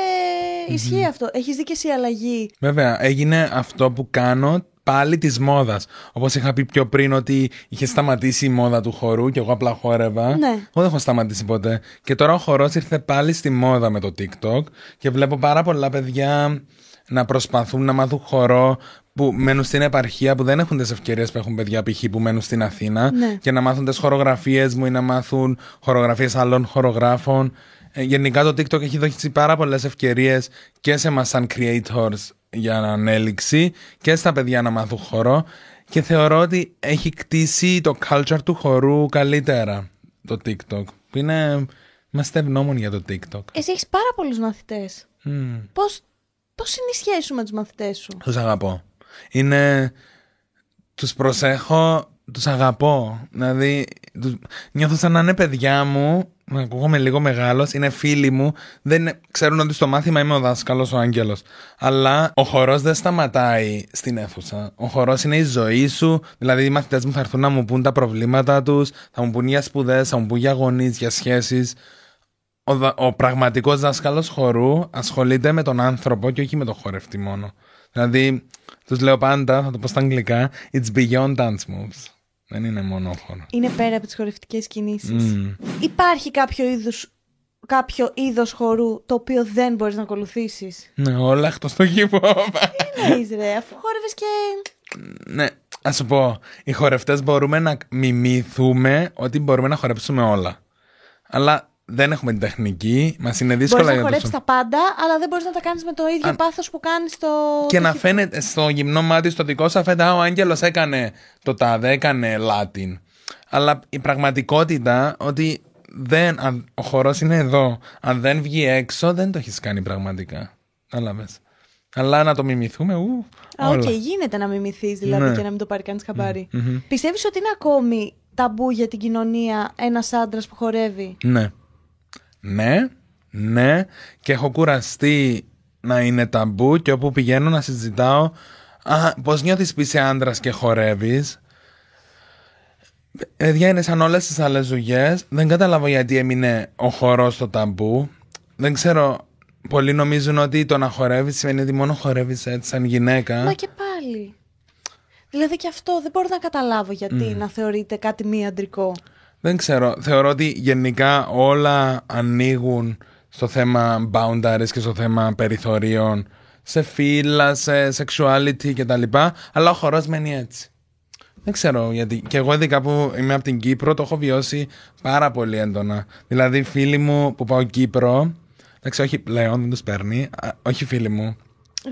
ισχύει αυτό. Έχεις δει και εσύ αλλαγή; Βέβαια, έγινε αυτό που κάνω πάλι της μόδας. Όπως είχα πει πιο πριν ότι είχε σταματήσει η μόδα του χορού και εγώ απλά χόρευα. Ναι. Εγώ δεν έχω σταματήσει ποτέ. Και τώρα ο χορός ήρθε πάλι στη μόδα με το TikTok και βλέπω πάρα πολλά παιδιά να προσπαθούν να μάθουν χορό που μένουν στην επαρχία που δεν έχουν τις ευκαιρίες που έχουν παιδιά π.χ. που μένουν στην Αθήνα Ναι. και να μάθουν τις χορογραφίες μου ή να μάθουν χορογραφίες άλλων χορογράφων. Ε, γενικά το TikTok έχει δώσει πάρα πολλές ευκαιρίες και σε εμά σαν creators για ανέλυξη και στα παιδιά να μάθουν χορό και θεωρώ ότι έχει κτίσει το culture του χορού καλύτερα το TikTok. Που είναι. Είμαστε ευγνώμονοι για το TikTok. Εσύ έχεις πάρα πολλούς μαθητές. Mm. Πώς πώς είναι η σχέση σου με τους μαθητές σου; Τους αγαπώ. Είναι... Τους προσέχω, τους αγαπώ. Δηλαδή, τους... νιώθω σαν να είναι παιδιά μου, να ακούγομαι λίγο μεγάλος, είναι φίλοι μου, δεν είναι... ξέρουν ότι στο μάθημα είμαι ο δάσκαλος, ο άγγελος. Αλλά ο χορός δεν σταματάει στην αίθουσα. Ο χορός είναι η ζωή σου, δηλαδή οι μαθητές μου θα έρθουν να μου πούν τα προβλήματα τους, θα μου πούν για σπουδές, θα μου πούν για γονείς, για σχέσεις. Ο, δα- ο πραγματικός δάσκαλος χορού ασχολείται με τον άνθρωπο και όχι με τον χορευτή μόνο. Δηλαδή, τους λέω πάντα, θα το πω στα αγγλικά, it's beyond dance moves. Δεν είναι μόνο ο χώρος. Είναι πέρα από τις χορευτικές κινήσεις. Mm. Υπάρχει κάποιο είδους κάποιο είδος χορού το οποίο δεν μπορείς να ακολουθήσεις; Ναι, όλα εκτός το hip hop. Τι εννοείς ρε, αφού χόρευες και... ναι, ας σου πω, οι χορευτές μπορούμε να μιμηθούμε ότι μπορούμε να χορέψουμε όλα. Αλλά δεν έχουμε την τεχνική, μας είναι δύσκολα Μπορείς να για χορέψεις τους... τα πάντα, αλλά δεν μπορείς να τα κάνεις με το ίδιο Αν- πάθος που κάνεις στο... Και το να hip- φαίνεται στο γυμνό μάτι στο δικό σου αφέντα, «Α, ο Άγγελος έκανε το τάδε, έκανε Latin. Αλλά η πραγματικότητα ότι δεν, αν, ο χορός είναι εδώ. Αν δεν βγει έξω, δεν το έχεις κάνει πραγματικά. Κατάλαβες. Αλλά να το μιμηθούμε, ου, Α, οκ, όλα. γίνεται να μιμηθείς δηλαδή Ναι. και να μην το πάρει κανείς χαμπάρι. Πιστεύεις ότι είναι ακόμη ταμπού για την κοινωνία ένας άντρας που χορεύει; Ναι. Ναι, ναι. Και έχω κουραστεί να είναι ταμπού και όπου πηγαίνω να συζητάω Α, πώς νιώθεις που είσαι άντρας και χορεύεις; Παιδιά είναι σαν όλες τις άλλες δουλειέ. Δεν καταλάβω γιατί έμεινε ο χορός στο ταμπού. Δεν ξέρω. Πολλοί νομίζουν ότι το να χορεύεις σημαίνει ότι μόνο χορεύεις έτσι σαν γυναίκα. Μα και πάλι. Δηλαδή και αυτό δεν μπορώ να καταλάβω γιατί να θεωρείται κάτι μη αντρικό. Δεν ξέρω. Θεωρώ ότι γενικά όλα ανοίγουν στο θέμα boundaries και στο θέμα περιθωρίων, σε φύλλα, σε sexuality κτλ. Αλλά ο χορός μένει έτσι. Δεν ξέρω γιατί. Και εγώ ειδικά που είμαι από την Κύπρο το έχω βιώσει πάρα πολύ έντονα. Δηλαδή φίλοι μου που πάω Κύπρο, εντάξει όχι πλέον δεν τους παίρνει, α, όχι φίλοι μου,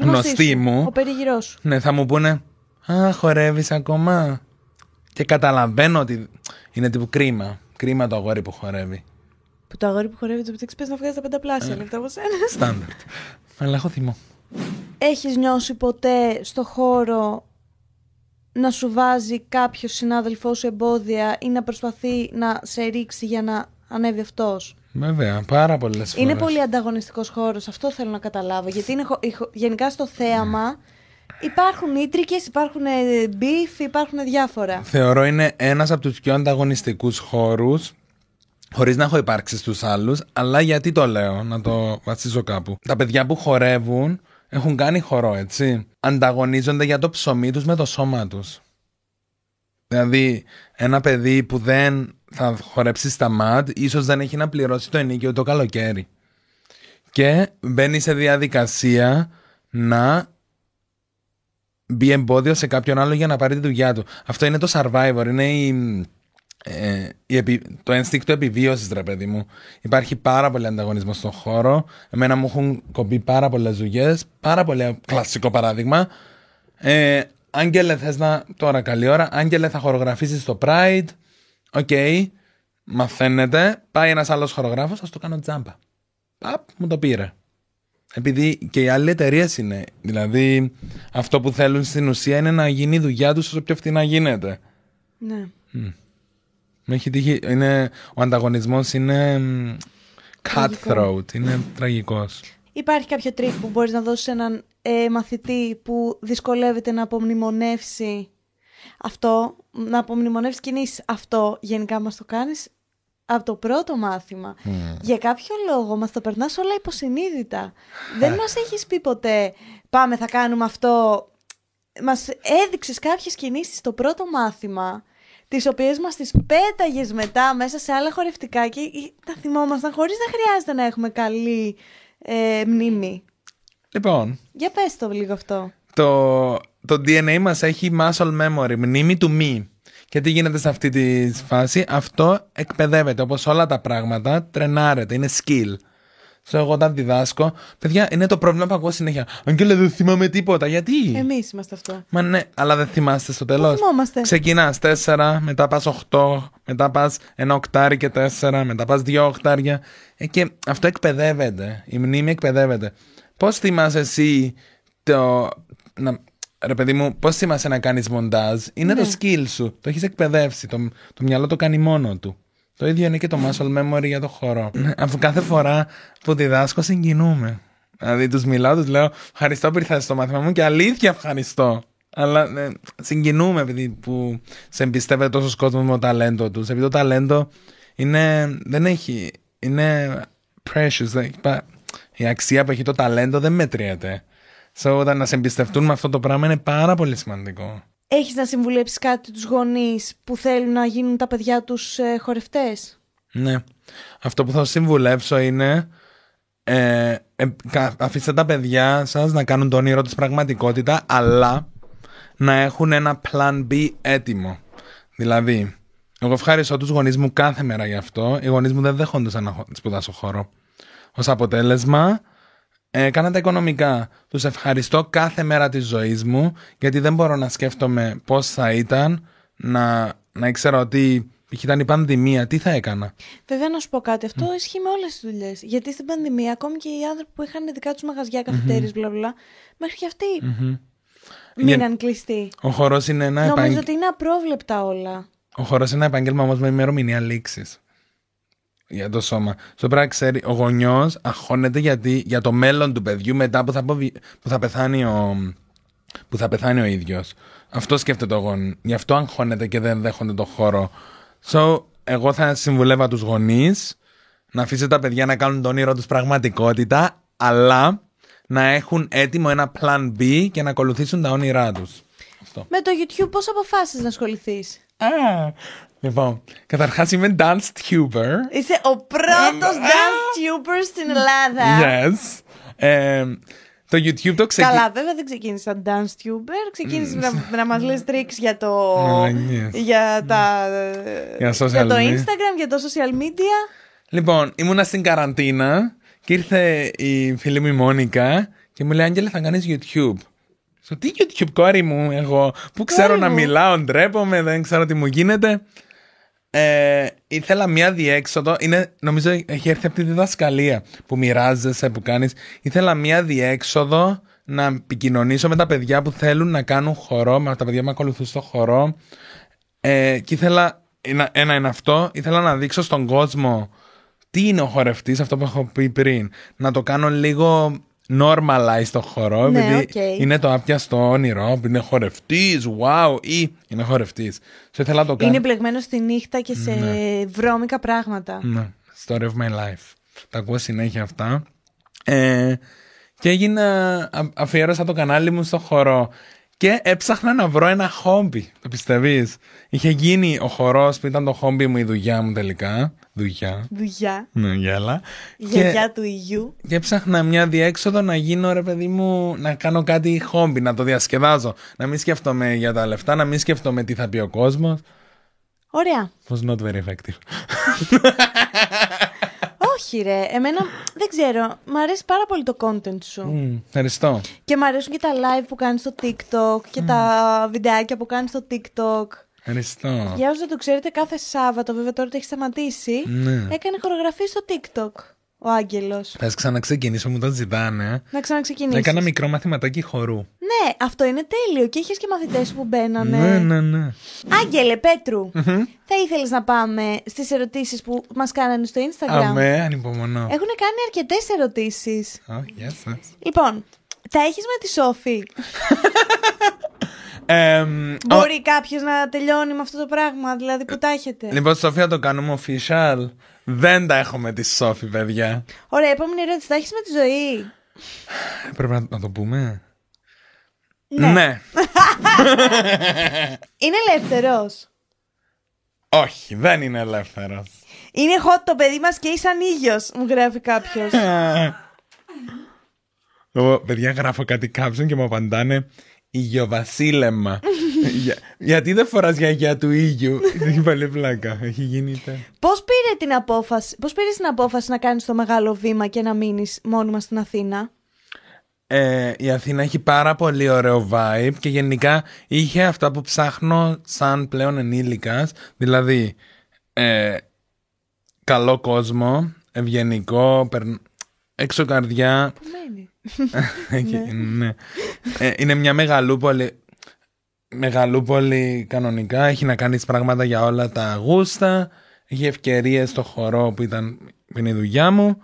γνωστοί σου, μου, Ο περιγυρός σου. ναι θα μου πούνε «Α, χορεύεις ακόμα» και καταλαβαίνω ότι είναι τύπου κρίμα. Κρίμα το αγόρι που χορεύει. Που το αγόρι που χορεύει το μεταξύ πες να βγάζει τα πενταπλάσια Ε. λεπτά από σένα. Στάνταρτ. Αλλά έχω θυμό. Έχεις νιώσει ποτέ στο χώρο να σου βάζει κάποιος συνάδελφός σου εμπόδια ή να προσπαθεί να σε ρίξει για να ανέβει αυτός; Βέβαια, πάρα πολλές φορές. Είναι πολύ ανταγωνιστικός χώρος, αυτό θέλω να καταλάβω. Γιατί είναι, χω- η χω- γενικά στο θέαμα υπάρχουν ίντριγκες, υπάρχουν ε, beef, υπάρχουν διάφορα. Θεωρώ είναι ένας από τους πιο ανταγωνιστικούς χώρους. Χωρίς να έχω υπάρξει στους άλλους, αλλά γιατί το λέω, να το βασίσω κάπου. Τα παιδιά που χορεύουν έχουν κάνει χορό, έτσι. Ανταγωνίζονται για το ψωμί τους με το σώμα τους. Δηλαδή, ένα παιδί που δεν θα χορέψει στα MAD, ίσως δεν έχει να πληρώσει το ενοίκιο το καλοκαίρι. Και μπαίνει σε διαδικασία να μπει εμπόδιο σε κάποιον άλλο για να πάρει τη δουλειά του. Αυτό είναι το survivor, είναι η, ε, η επι- το ένστικτο επιβίωσης, ρε παιδί μου. Υπάρχει πάρα πολύ ανταγωνισμό στον χώρο. Εμένα μου έχουν κοπεί πάρα πολλές δουλειές. Πάρα πολύ κλασικό παράδειγμα. Ε, Άγγελε, θες να. Τώρα, καλή ώρα. Άγγελε, θα χορογραφήσεις στο Pride. Οκ. Μαθαίνεται. Πάει ένας άλλος χορογράφος, θα το κάνω τζάμπα. Παπ, μου το πήρε. Επειδή και οι άλλοι εταιρείες είναι. Δηλαδή, αυτό που θέλουν στην ουσία είναι να γίνει η δουλειά τους όσο πιο φθηνά γίνεται. Ναι. Με έχει τύχει. Είναι, ο ανταγωνισμός είναι μ, cutthroat. Είναι τραγικός. Υπάρχει κάποιο τρικ που μπορείς να δώσεις σε έναν ε, μαθητή που δυσκολεύεται να απομνημονεύσει αυτό, να απομνημονεύσει κινήσεις. Αυτό γενικά μας το κάνεις; Από το πρώτο μάθημα. Για κάποιο λόγο μας το περνάς όλα υποσυνείδητα. Δεν μας έχεις πει ποτέ πάμε θα κάνουμε αυτό. Μας έδειξες κάποιες κινήσεις στο πρώτο μάθημα τις οποίες μας τις πέταγες μετά μέσα σε άλλα χορευτικά και τα θυμόμασταν χωρίς να χρειάζεται να έχουμε καλή ε, μνήμη. Λοιπόν, Για πες το λίγο αυτό. το, το DNA μας έχει muscle memory, μνήμη του μη. Και τι γίνεται σε αυτή τη φάση, αυτό εκπαιδεύεται όπως όλα τα πράγματα, τρενάρεται, είναι skill. So, εγώ όταν διδάσκω, παιδιά, είναι το πρόβλημα που ακούω συνέχεια. Αγγέλα, δεν θυμάμαι τίποτα. Γιατί; Εμείς είμαστε αυτό. Μα ναι, αλλά δεν θυμάστε στο τέλος. θυμόμαστε. Ξεκινάς 4, μετά πας 8, μετά πας ένα οκτάρι και 4, μετά πας δύο οκτάρια. Ε, και αυτό εκπαιδεύεται. Η μνήμη εκπαιδεύεται. Πώς θυμάσαι εσύ το. Να, ρε παιδί μου, πώς θυμάσαι να κάνεις μοντάζ; Είναι Ναι. το skill σου. Το έχεις εκπαιδεύσει. Το, το μυαλό το κάνει μόνο του. Το ίδιο είναι και το muscle memory για το χώρο. *clears throat* Αφού κάθε φορά που διδάσκω συγκινούμε. Δηλαδή τους μιλάω, τους λέω Ευχαριστώ που ήρθατε στο μάθημα μου και αλήθεια ευχαριστώ. Αλλά ε, συγκινούμε επειδή που σε εμπιστεύεται τόσος κόσμος με το ταλέντο τους. Επειδή το ταλέντο είναι, δεν έχει. Είναι precious. δεν έχει πα- η αξία που έχει το ταλέντο δεν μετριέται. So, όταν να σε εμπιστευτούν με αυτό το πράγμα είναι πάρα πολύ σημαντικό. Έχεις να συμβουλέψεις κάτι τους γονείς που θέλουν να γίνουν τα παιδιά τους ε, χορευτές; Ναι. Αυτό που θα σας συμβουλεύσω είναι ε, ε, κα- αφήστε τα παιδιά σας να κάνουν το όνειρο τους πραγματικότητα αλλά να έχουν ένα plan B έτοιμο. Δηλαδή, εγώ ευχαριστώ τους γονείς μου κάθε μέρα γι' αυτό. Οι γονείς μου δεν δέχονται να χω- σπουδάσω χώρο. Ως αποτέλεσμα, ε, έκανα τα οικονομικά. Τους ευχαριστώ κάθε μέρα της ζωής μου γιατί δεν μπορώ να σκέφτομαι πώς θα ήταν να, να ήξερα ότι π.χ. ήταν η πανδημία. Τι θα έκανα; Βέβαια να σου πω κάτι, αυτό ισχύει με όλες τις δουλειές. Γιατί στην πανδημία ακόμη και οι άνθρωποι που είχαν δικά τους μαγαζιά, καφετέρειες, μπλα μπλα, μέχρι και αυτοί μείναν κλειστοί. Ο χορός είναι ένα, Νομίζω επάγγε- ότι είναι απρόβλεπτα όλα. ο χορός είναι ένα επάγγελμα όμως με ημερομηνία λήξης. Για το σώμα. Στο πράγμα ξέρει, ο γονιός αγχώνεται γιατί, για το μέλλον του παιδιού μετά που θα, αποβι- που θα πεθάνει ο, που θα πεθάνει ο ίδιος. Αυτό σκέφτεται ο γονεί. Γι' αυτό αγχώνεται και δεν δέχονται το χώρο. So, εγώ θα συμβουλεύα τους γονείς να αφήσετε τα παιδιά να κάνουν το όνειρο τους πραγματικότητα, αλλά να έχουν έτοιμο ένα plan B και να ακολουθήσουν τα όνειρά τους. Με το YouTube πώς αποφάσισες να ασχοληθείς; Α, λοιπόν, καταρχάς είμαι dance tuber. Είσαι ο πρώτος dance tuber στην Ελλάδα. Yes. Ε, το YouTube το ξεκίνησε. Καλά, βέβαια δεν ξεκίνησε σαν dance tuber. Ξεκίνησες να, να μας λες tricks για το. Μαλακίες. για, τα, Για social για το media. Instagram, για το social media. Λοιπόν, ήμουνα στην καραντίνα και ήρθε η φίλη μου η Μόνικα και μου λέει: Άγγελε, θα κάνεις YouTube. Στο τι YouTube, κόρη μου, εγώ που ξέρω Κόρη να μου. μιλάω, ντρέπομαι, δεν ξέρω τι μου γίνεται. Ε, ήθελα μία διέξοδο. Είναι, νομίζω έχει έρθει από τη διδασκαλία που μοιράζεσαι, που κάνεις. Ήθελα μία διέξοδο να επικοινωνήσω με τα παιδιά που θέλουν να κάνουν χορό, με τα παιδιά που με ακολουθούν στο χορό. Ε, και ήθελα, ένα, ένα είναι αυτό, ήθελα να δείξω στον κόσμο τι είναι ο χορευτής, αυτό που έχω πει πριν. Να το κάνω λίγο normalize το χορό, Ναι, επειδή οκ. είναι το άπιαστο όνειρο, που είναι χορευτής, wow, ή είναι χορευτής. Σε ήθελα να το κάνω. Είναι μπλεγμένο στη νύχτα και σε βρώμικα πράγματα. Ναι, story of my life. Τα ακούω συνέχεια αυτά. Ε, και έγινα, α- αφιέρωσα το κανάλι μου στο χορό και έψαχνα να βρω ένα χόμπι. Το πιστεύεις; Είχε γίνει ο χορός που ήταν το χόμπι μου η δουλειά μου τελικά. Δουλειά. Δουλειά. Ναι, γέλα. Η Και- γιαγιά του υγιού. και έψαχνα μια διέξοδο να γίνω ρε παιδί μου να κάνω κάτι χόμπι, να το διασκεδάζω. Να μην σκέφτομαι για τα λεφτά, να μην σκέφτομαι τι θα πει ο κόσμος. Ωραία. Was not very effective. *laughs* Όχι, ρε. Εμένα δεν ξέρω. Μ' αρέσει πάρα πολύ το content σου. Μμ, Ευχαριστώ. Και μ' αρέσουν και τα live που κάνεις στο TikTok και τα βιντεάκια που κάνεις στο TikTok. Ευχαριστώ. Για όσους δεν το ξέρετε, κάθε Σάββατο, βέβαια τώρα το έχεις σταματήσει, Ναι. έκανε χορογραφή στο TikTok ο Άγγελος. Θα ξαναξεκινήσω, μου το ζητάνε. Να ξαναξεκινήσεις. Έκανα μικρό μαθηματάκι χορού. Ναι, αυτό είναι τέλειο. Και έχεις και μαθητές που μπαίνανε. Ναι, ναι, ναι. Άγγελε, Πέτρου, θα ήθελες να πάμε στις ερωτήσεις που μας κάνανε στο Instagram; Αμέ, ανυπομονώ. Έχουν κάνει αρκετές ερωτήσεις. Oh, yes, yes. Λοιπόν, τα έχεις με τη Σόφη; *laughs* Εμ, ο- Μπορεί κάποιος να τελειώνει με αυτό το πράγμα, δηλαδή που τα έχετε. Λοιπόν, Σοφία, το κάνουμε official. Δεν τα έχω με τη Σόφη, παιδιά. Ωραία, επόμενη ερώτηση. Τα έχεις με τη ζωή; Πρέπει να, να το πούμε. Ναι. ναι. *laughs* Είναι ελεύθερος; Όχι, δεν είναι ελεύθερος. Είναι hot το παιδί μας και είσαι ήλιος, μου γράφει κάποιος. *laughs* Εγώ, παιδιά, γράφω κάτι κάψον και μου απαντάνε Υγειοβασίλεμα. *laughs* Για- γιατί δεν φοράς γιαγιά του ήλιου. *laughs* Έχει πάλι πλάκα. Έχει γίνει τε. πώς πήρε την απόφαση, πώς πήρες την απόφαση να κάνεις το μεγάλο βήμα και να μείνεις μόνιμα στην Αθήνα; Ε, η Αθήνα έχει πάρα πολύ ωραίο vibe και γενικά είχε αυτά που ψάχνω σαν πλέον ενήλικας. Δηλαδή, ε, καλό κόσμο, ευγενικό, περν- έξω καρδιά. Πού μένει. Εκεί, ναι. Ε, είναι μια μεγαλούπολη. Μεγαλούπολη κανονικά. Έχει να κάνει πράγματα για όλα τα γούστα. Έχει ευκαιρίες στο χορό που ήταν που είναι η δουλειά μου.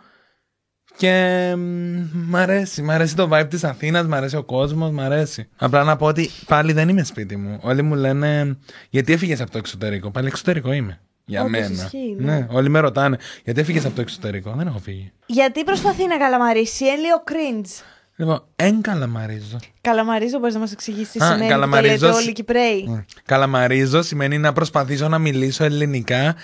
Και μ, μ' αρέσει. Μ' αρέσει το vibe της Αθήνας, μ' αρέσει ο κόσμος, μ' αρέσει. Απλά να πω ότι πάλι δεν είμαι σπίτι μου. Όλοι μου λένε γιατί έφυγες από το εξωτερικό; Πάλι εξωτερικό είμαι. Για Όντως μένα. ισχύει, ναι. ναι, όλοι με ρωτάνε γιατί έφυγες από το εξωτερικό; Δεν έχω φύγει. Γιατί προσπαθεί να καλαμαρίσει, είναι λίγο cringe. Λοιπόν, εν καλαμαρίζω. Καλαμαρίζω, μπορείς να μας εξηγήσεις τι Α, σημαίνει που το καλαμαρίζω λέτε σ- όλοι οι Κυπρέοι. Mm. Καλαμαρίζω σημαίνει να προσπαθήσω να μιλήσω ελληνικά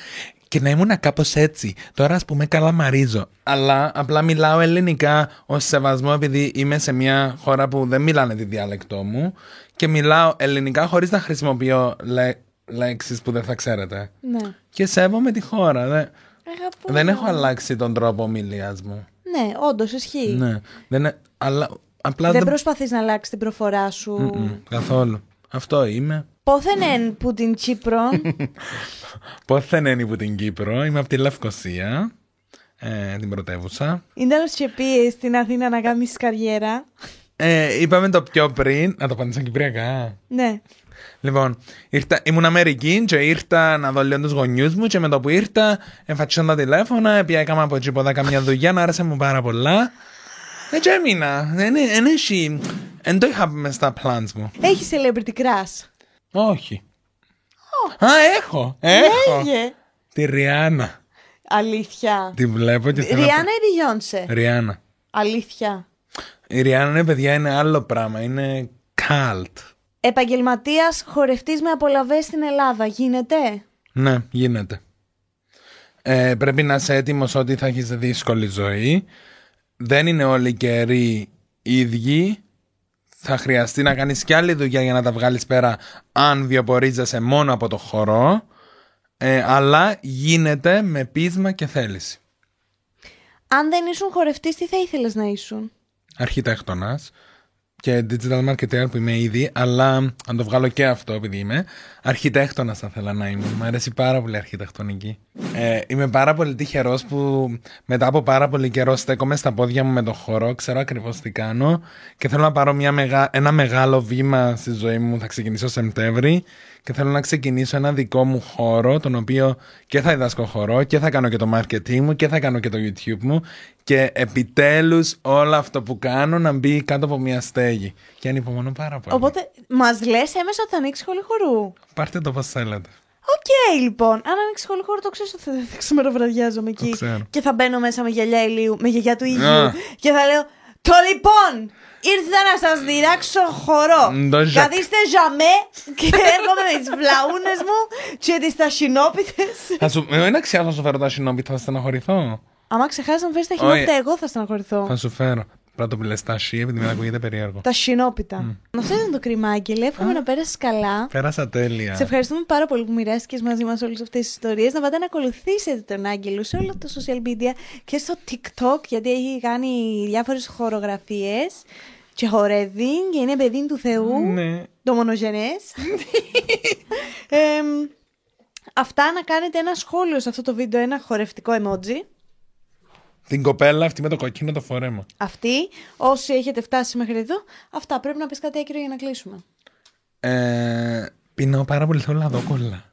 και να ήμουν κάπως έτσι. Τώρα, ας πούμε, καλαμαρίζω. Αλλά απλά μιλάω ελληνικά ως σεβασμό επειδή είμαι σε μια χώρα που δεν μιλάνε τη διάλεκτό μου και μιλάω ελληνικά χωρίς να χρησιμοποιώ λέ, λέξεις που δεν θα ξέρετε. Ναι. Και σέβομαι τη χώρα. Δεν, Αγαπώ. δεν έχω αλλάξει τον τρόπο ομιλίας μου. Ναι, όντως ισχύει. Ναι. Δεν, ε- αλλά απλά Δεν δεν. προσπαθείς να αλλάξεις την προφορά σου. Μμμ, καθόλου. Αυτό είμαι. Πόθεν εν που την Κύπρο. Πώς δεν είναι από την Κύπρο, είμαι από τη Λευκοσία, ε, την πρωτεύουσα. Είναι τέλος και πήγε στην Αθήνα να κάνεις καριέρα. Ε, είπαμε το πιο πριν, να το απαντήσω κυπριακά. Ναι. Λοιπόν, ήρθα, ήμουν Αμερική και ήρθα να δω λίγο τους γονιούς μου και με το που ήρθα εμφατσίσα τα τηλέφωνα, πια έκανα από εκεί ποδά καμιά δουλειά, να άρεσε μου πάρα πολλά. Ε, και έμεινα. Δεν, δεν έχει... Εν το είχα μες στα plans μου. Έχεις celebrity crush; Όχι. Α, έχω. Έχω. Λέγε. Τη Ριάννα. Αλήθεια. Τη βλέπω και θέλω. να- Ριάννα ή Beyoncé. Ριάννα. Αλήθεια. Η Ριάννα, ναι, παιδιά, είναι άλλο πράγμα. Είναι cult. Επαγγελματίας χορευτής με απολαυέ στην Ελλάδα. Γίνεται; Ναι, γίνεται. Ε, πρέπει να είσαι έτοιμος ότι θα έχεις δύσκολη ζωή. Δεν είναι όλοι οι καιροί ίδιοι. Θα χρειαστεί να κάνεις και άλλη δουλειά για να τα βγάλεις πέρα αν βιοπορίζεσαι μόνο από το χορό. Ε, αλλά γίνεται με πείσμα και θέληση. Αν δεν ήσουν χορευτής, τι θα ήθελες να ήσουν; Αρχιτέκτονας και digital marketer που είμαι ήδη, αλλά αν το βγάλω και αυτό επειδή είμαι, αρχιτέκτονας θα ήθελα να είμαι. Μου αρέσει πάρα πολύ η αρχιτεκτονική. Ε, είμαι πάρα πολύ τυχερός που μετά από πάρα πολύ καιρό στέκομαι στα πόδια μου με το χώρο, ξέρω ακριβώς τι κάνω και θέλω να πάρω μια μεγα... ένα μεγάλο βήμα στη ζωή μου. Θα ξεκινήσω Σεπτέμβρη και θέλω να ξεκινήσω ένα δικό μου χώρο, τον οποίο και θα διδάσκω χορό και θα κάνω και το marketing μου και θα κάνω και το YouTube μου και επιτέλους όλο αυτό που κάνω να μπει κάτω από μια στέγη. Και ανυπομονώ πάρα πολύ. Οπότε, μας λες έμμεσα ότι θα ανοίξει σχολή χορού; Πάρτε το πώς θέλετε. Οκ, λοιπόν. Αν ανοίξει σχολή χορού, το ξέρω ότι θα, *laughs* θα ξημεροβραδιάζομαι εκεί. ξέρω. Και θα μπαίνω μέσα με γυαλιά ηλίου, με γυαλιά του ήλιου. Α. Και θα λέω Το λοιπόν! Ήρθα να σας διδάξω χορό. Μ, το ζακ. Καθίστε ζαμέ και *laughs* έρχομαι με τις βλαούνες μου και τις ταχυνόπιτε. θα σου... ε, Είναι αξιά να σου φέρω τα συνόπιτα, θα στεναχωρηθώ. Άμα ξεχάσεις να φέρεις τα χινόπιτα, Όχι. εγώ θα στεναχωρηθώ. Θα σου φέρω. Πρώτο που λες τα σι, επειδή με ακούγεται περίεργο. Τα σινόπιτα. Αυτό ήταν το κρυμά, Άγγελε. Εύχομαι να πέρασε καλά. Πέρασα τέλεια. Σε ευχαριστούμε πάρα πολύ που μοιράστηκες μαζί μας όλες αυτές τις ιστορίες. Να πάτε να ακολουθήσετε τον Άγγελο σε όλα τα social media και στο TikTok, γιατί έχει κάνει διάφορες χορογραφίες και χορεύει και είναι παιδί του Θεού. Ναι. Το μονογενές. *laughs* αυτά να κάνετε ένα σχόλιο σε αυτό το βίντεο, ένα χορευτικό emoji. Την κοπέλα αυτή με το κοκκίνο το φορέμα. Αυτή, όσοι έχετε φτάσει μέχρι εδώ, αυτά πρέπει να πεις κάτι έκυρο για να κλείσουμε. Ε, πάρα πολύ, θέλω να.